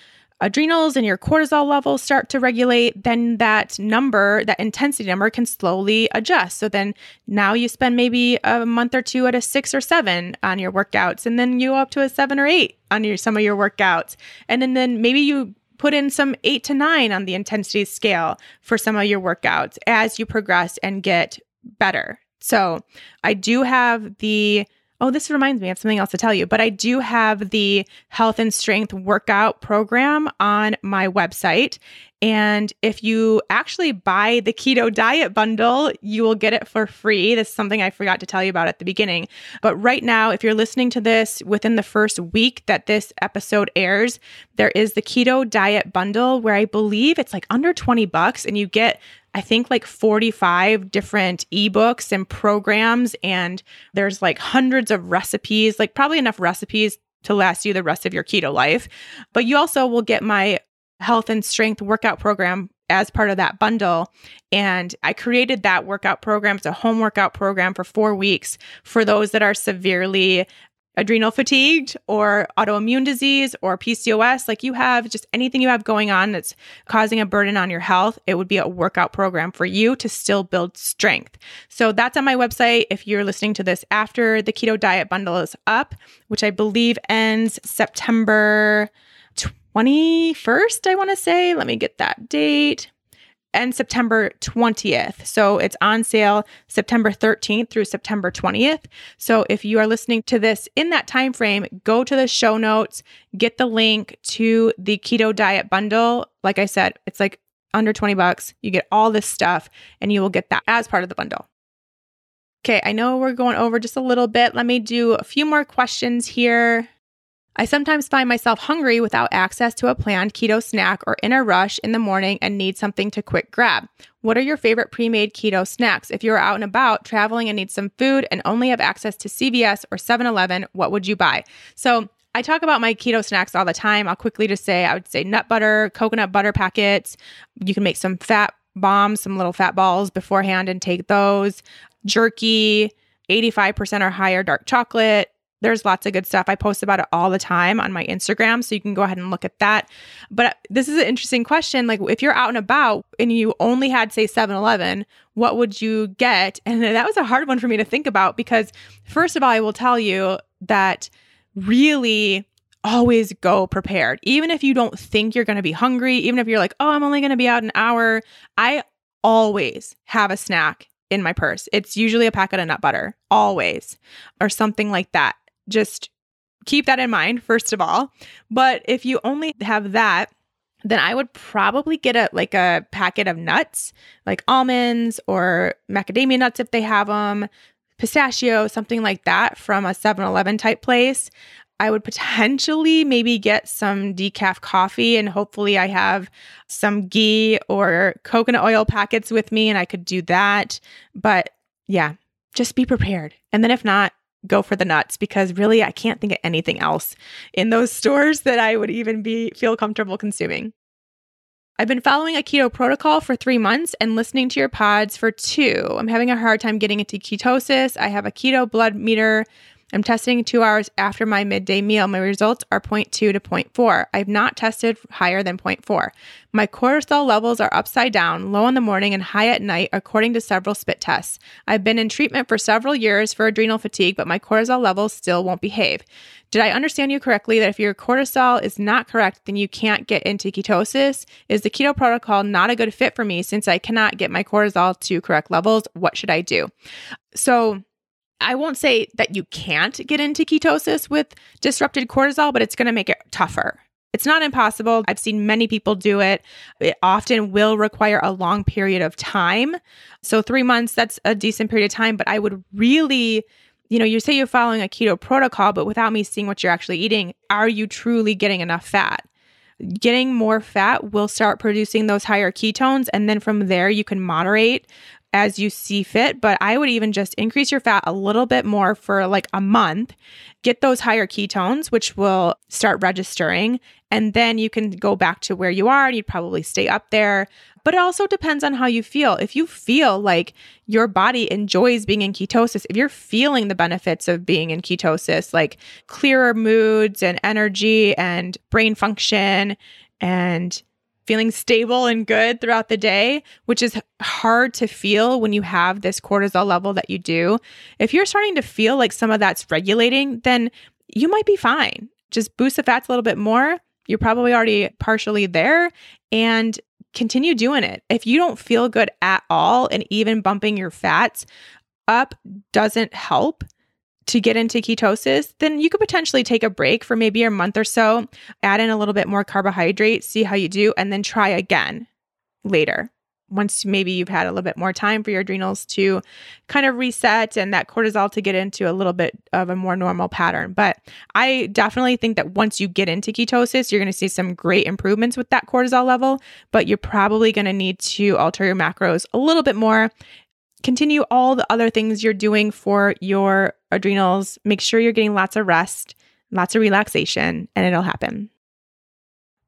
Speaker 1: adrenals and your cortisol levels start to regulate, then that number, that intensity number can slowly adjust. So then now you spend maybe a month or two at a six or seven on your workouts, and then you up to a seven or eight on your some of your workouts. And then, then maybe you put in some eight to nine on the intensity scale for some of your workouts as you progress and get better. So I do have the Oh, this reminds me of something else to tell you, but I do have the health and strength workout program on my website. And if you actually buy the keto diet bundle, you will get it for free. This is something I forgot to tell you about at the beginning. But right now, if you're listening to this within the first week that this episode airs, there is the keto diet bundle where I believe it's like under 20 bucks and you get I think like 45 different ebooks and programs, and there's like hundreds of recipes, like probably enough recipes to last you the rest of your keto life. But you also will get my health and strength workout program as part of that bundle. And I created that workout program. It's a home workout program for four weeks for those that are severely adrenal fatigued or autoimmune disease or PCOS, like you have just anything you have going on that's causing a burden on your health, it would be a workout program for you to still build strength. So that's on my website. If you're listening to this after the keto diet bundle is up, which I believe ends September 21st, I want to say. Let me get that date and September 20th. So it's on sale September 13th through September 20th. So if you are listening to this in that time frame, go to the show notes, get the link to the keto diet bundle. Like I said, it's like under 20 bucks. You get all this stuff and you will get that as part of the bundle. Okay, I know we're going over just a little bit. Let me do a few more questions here. I sometimes find myself hungry without access to a planned keto snack or in a rush in the morning and need something to quick grab. What are your favorite pre made keto snacks? If you're out and about traveling and need some food and only have access to CVS or 7 Eleven, what would you buy? So, I talk about my keto snacks all the time. I'll quickly just say I would say nut butter, coconut butter packets. You can make some fat bombs, some little fat balls beforehand and take those. Jerky, 85% or higher dark chocolate, there's lots of good stuff. I post about it all the time on my Instagram, so you can go ahead and look at that. But this is an interesting question. Like, if you're out and about and you only had, say, 7 Eleven, what would you get? And that was a hard one for me to think about because, first of all, I will tell you that really always go prepared. Even if you don't think you're going to be hungry, even if you're like, oh, I'm only going to be out an hour, I always have a snack in my purse. It's usually a packet of nut butter, always, or something like that just keep that in mind, first of all. But if you only have that, then I would probably get a like a packet of nuts, like almonds or macadamia nuts if they have them, pistachio, something like that from a 7-Eleven type place. I would potentially maybe get some decaf coffee and hopefully I have some ghee or coconut oil packets with me and I could do that. But yeah, just be prepared. And then if not, go for the nuts because really I can't think of anything else in those stores that I would even be feel comfortable consuming. I've been following a keto protocol for three months and listening to your pods for two. I'm having a hard time getting into ketosis. I have a keto blood meter I'm testing two hours after my midday meal. My results are 0.2 to 0.4. I've not tested higher than 0.4. My cortisol levels are upside down, low in the morning and high at night, according to several spit tests. I've been in treatment for several years for adrenal fatigue, but my cortisol levels still won't behave. Did I understand you correctly that if your cortisol is not correct, then you can't get into ketosis? Is the keto protocol not a good fit for me since I cannot get my cortisol to correct levels? What should I do? So, I won't say that you can't get into ketosis with disrupted cortisol, but it's going to make it tougher. It's not impossible. I've seen many people do it. It often will require a long period of time. So, three months, that's a decent period of time. But I would really, you know, you say you're following a keto protocol, but without me seeing what you're actually eating, are you truly getting enough fat? Getting more fat will start producing those higher ketones. And then from there, you can moderate as you see fit, but I would even just increase your fat a little bit more for like a month, get those higher ketones, which will start registering, and then you can go back to where you are and you'd probably stay up there. But it also depends on how you feel. If you feel like your body enjoys being in ketosis, if you're feeling the benefits of being in ketosis, like clearer moods and energy and brain function and feeling stable and good throughout the day, which is hard to feel when you have this cortisol level that you do. If you're starting to feel like some of that's regulating, then you might be fine. Just boost the fats a little bit more. You're probably already partially there and continue doing it. If you don't feel good at all and even bumping your fats up doesn't help, to get into ketosis, then you could potentially take a break for maybe a month or so, add in a little bit more carbohydrate, see how you do, and then try again later. Once maybe you've had a little bit more time for your adrenals to kind of reset and that cortisol to get into a little bit of a more normal pattern. But I definitely think that once you get into ketosis, you're going to see some great improvements with that cortisol level, but you're probably going to need to alter your macros a little bit more continue all the other things you're doing for your adrenals. Make sure you're getting lots of rest, lots of relaxation, and it'll happen.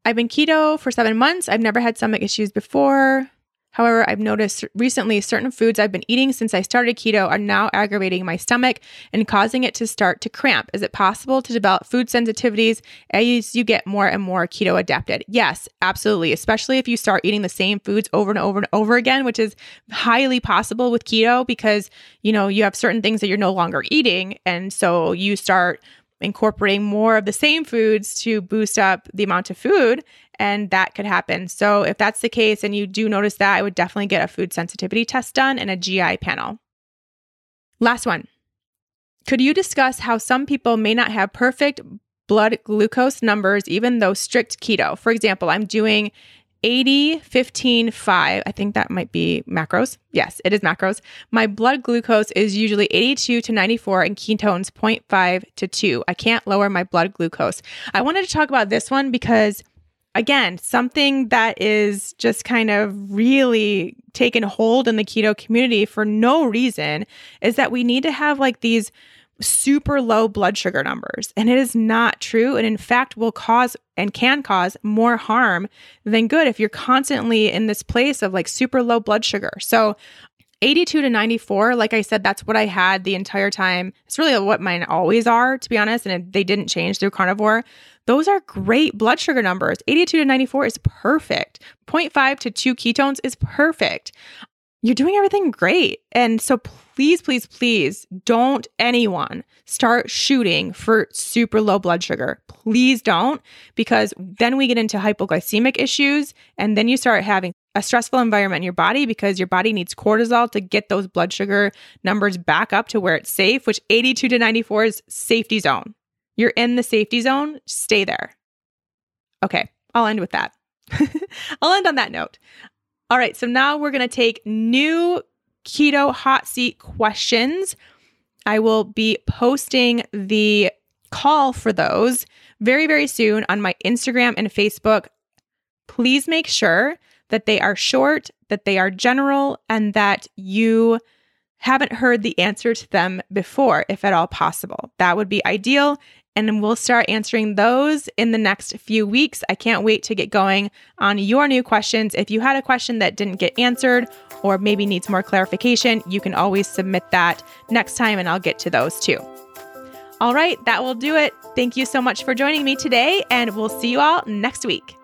Speaker 1: I've been keto for seven months. I've never had stomach issues before. However, I've noticed recently certain foods I've been eating since I started keto are now aggravating my stomach and causing it to start to cramp. Is it possible to develop food sensitivities as you get more and more keto adapted? Yes, absolutely. Especially if you start eating the same foods over and over and over again, which is highly possible with keto because, you know, you have certain things that you're no longer eating. And so you start incorporating more of the same foods to boost up the amount of food and that could happen. So, if that's the case and you do notice that, I would definitely get a food sensitivity test done and a GI panel. Last one. Could you discuss how some people may not have perfect blood glucose numbers, even though strict keto? For example, I'm doing 80, 15, 5. I think that might be macros. Yes, it is macros. My blood glucose is usually 82 to 94 and ketones 0.5 to 2. I can't lower my blood glucose. I wanted to talk about this one because again, something that is just kind of really taken hold in the keto community for no reason is that we need to have like these super low blood sugar numbers. And it is not true. And in fact, will cause and can cause more harm than good if you're constantly in this place of like super low blood sugar. So 82 to 94, like I said, that's what I had the entire time. It's really what mine always are, to be honest. And they didn't change through carnivore. Those are great blood sugar numbers. 82 to 94 is perfect. 0.5 to 2 ketones is perfect. You're doing everything great. And so please, please, please don't anyone start shooting for super low blood sugar. Please don't, because then we get into hypoglycemic issues. And then you start having a stressful environment in your body because your body needs cortisol to get those blood sugar numbers back up to where it's safe, which 82 to 94 is safety zone. You're in the safety zone, stay there. Okay, I'll end with that. I'll end on that note. All right, so now we're going to take new keto hot seat questions. I will be posting the call for those very, very soon on my Instagram and Facebook. Please make sure that they are short, that they are general, and that you haven't heard the answer to them before, if at all possible. That would be ideal. And we'll start answering those in the next few weeks. I can't wait to get going on your new questions. If you had a question that didn't get answered or maybe needs more clarification, you can always submit that next time and I'll get to those too. All right, that will do it. Thank you so much for joining me today, and we'll see you all next week.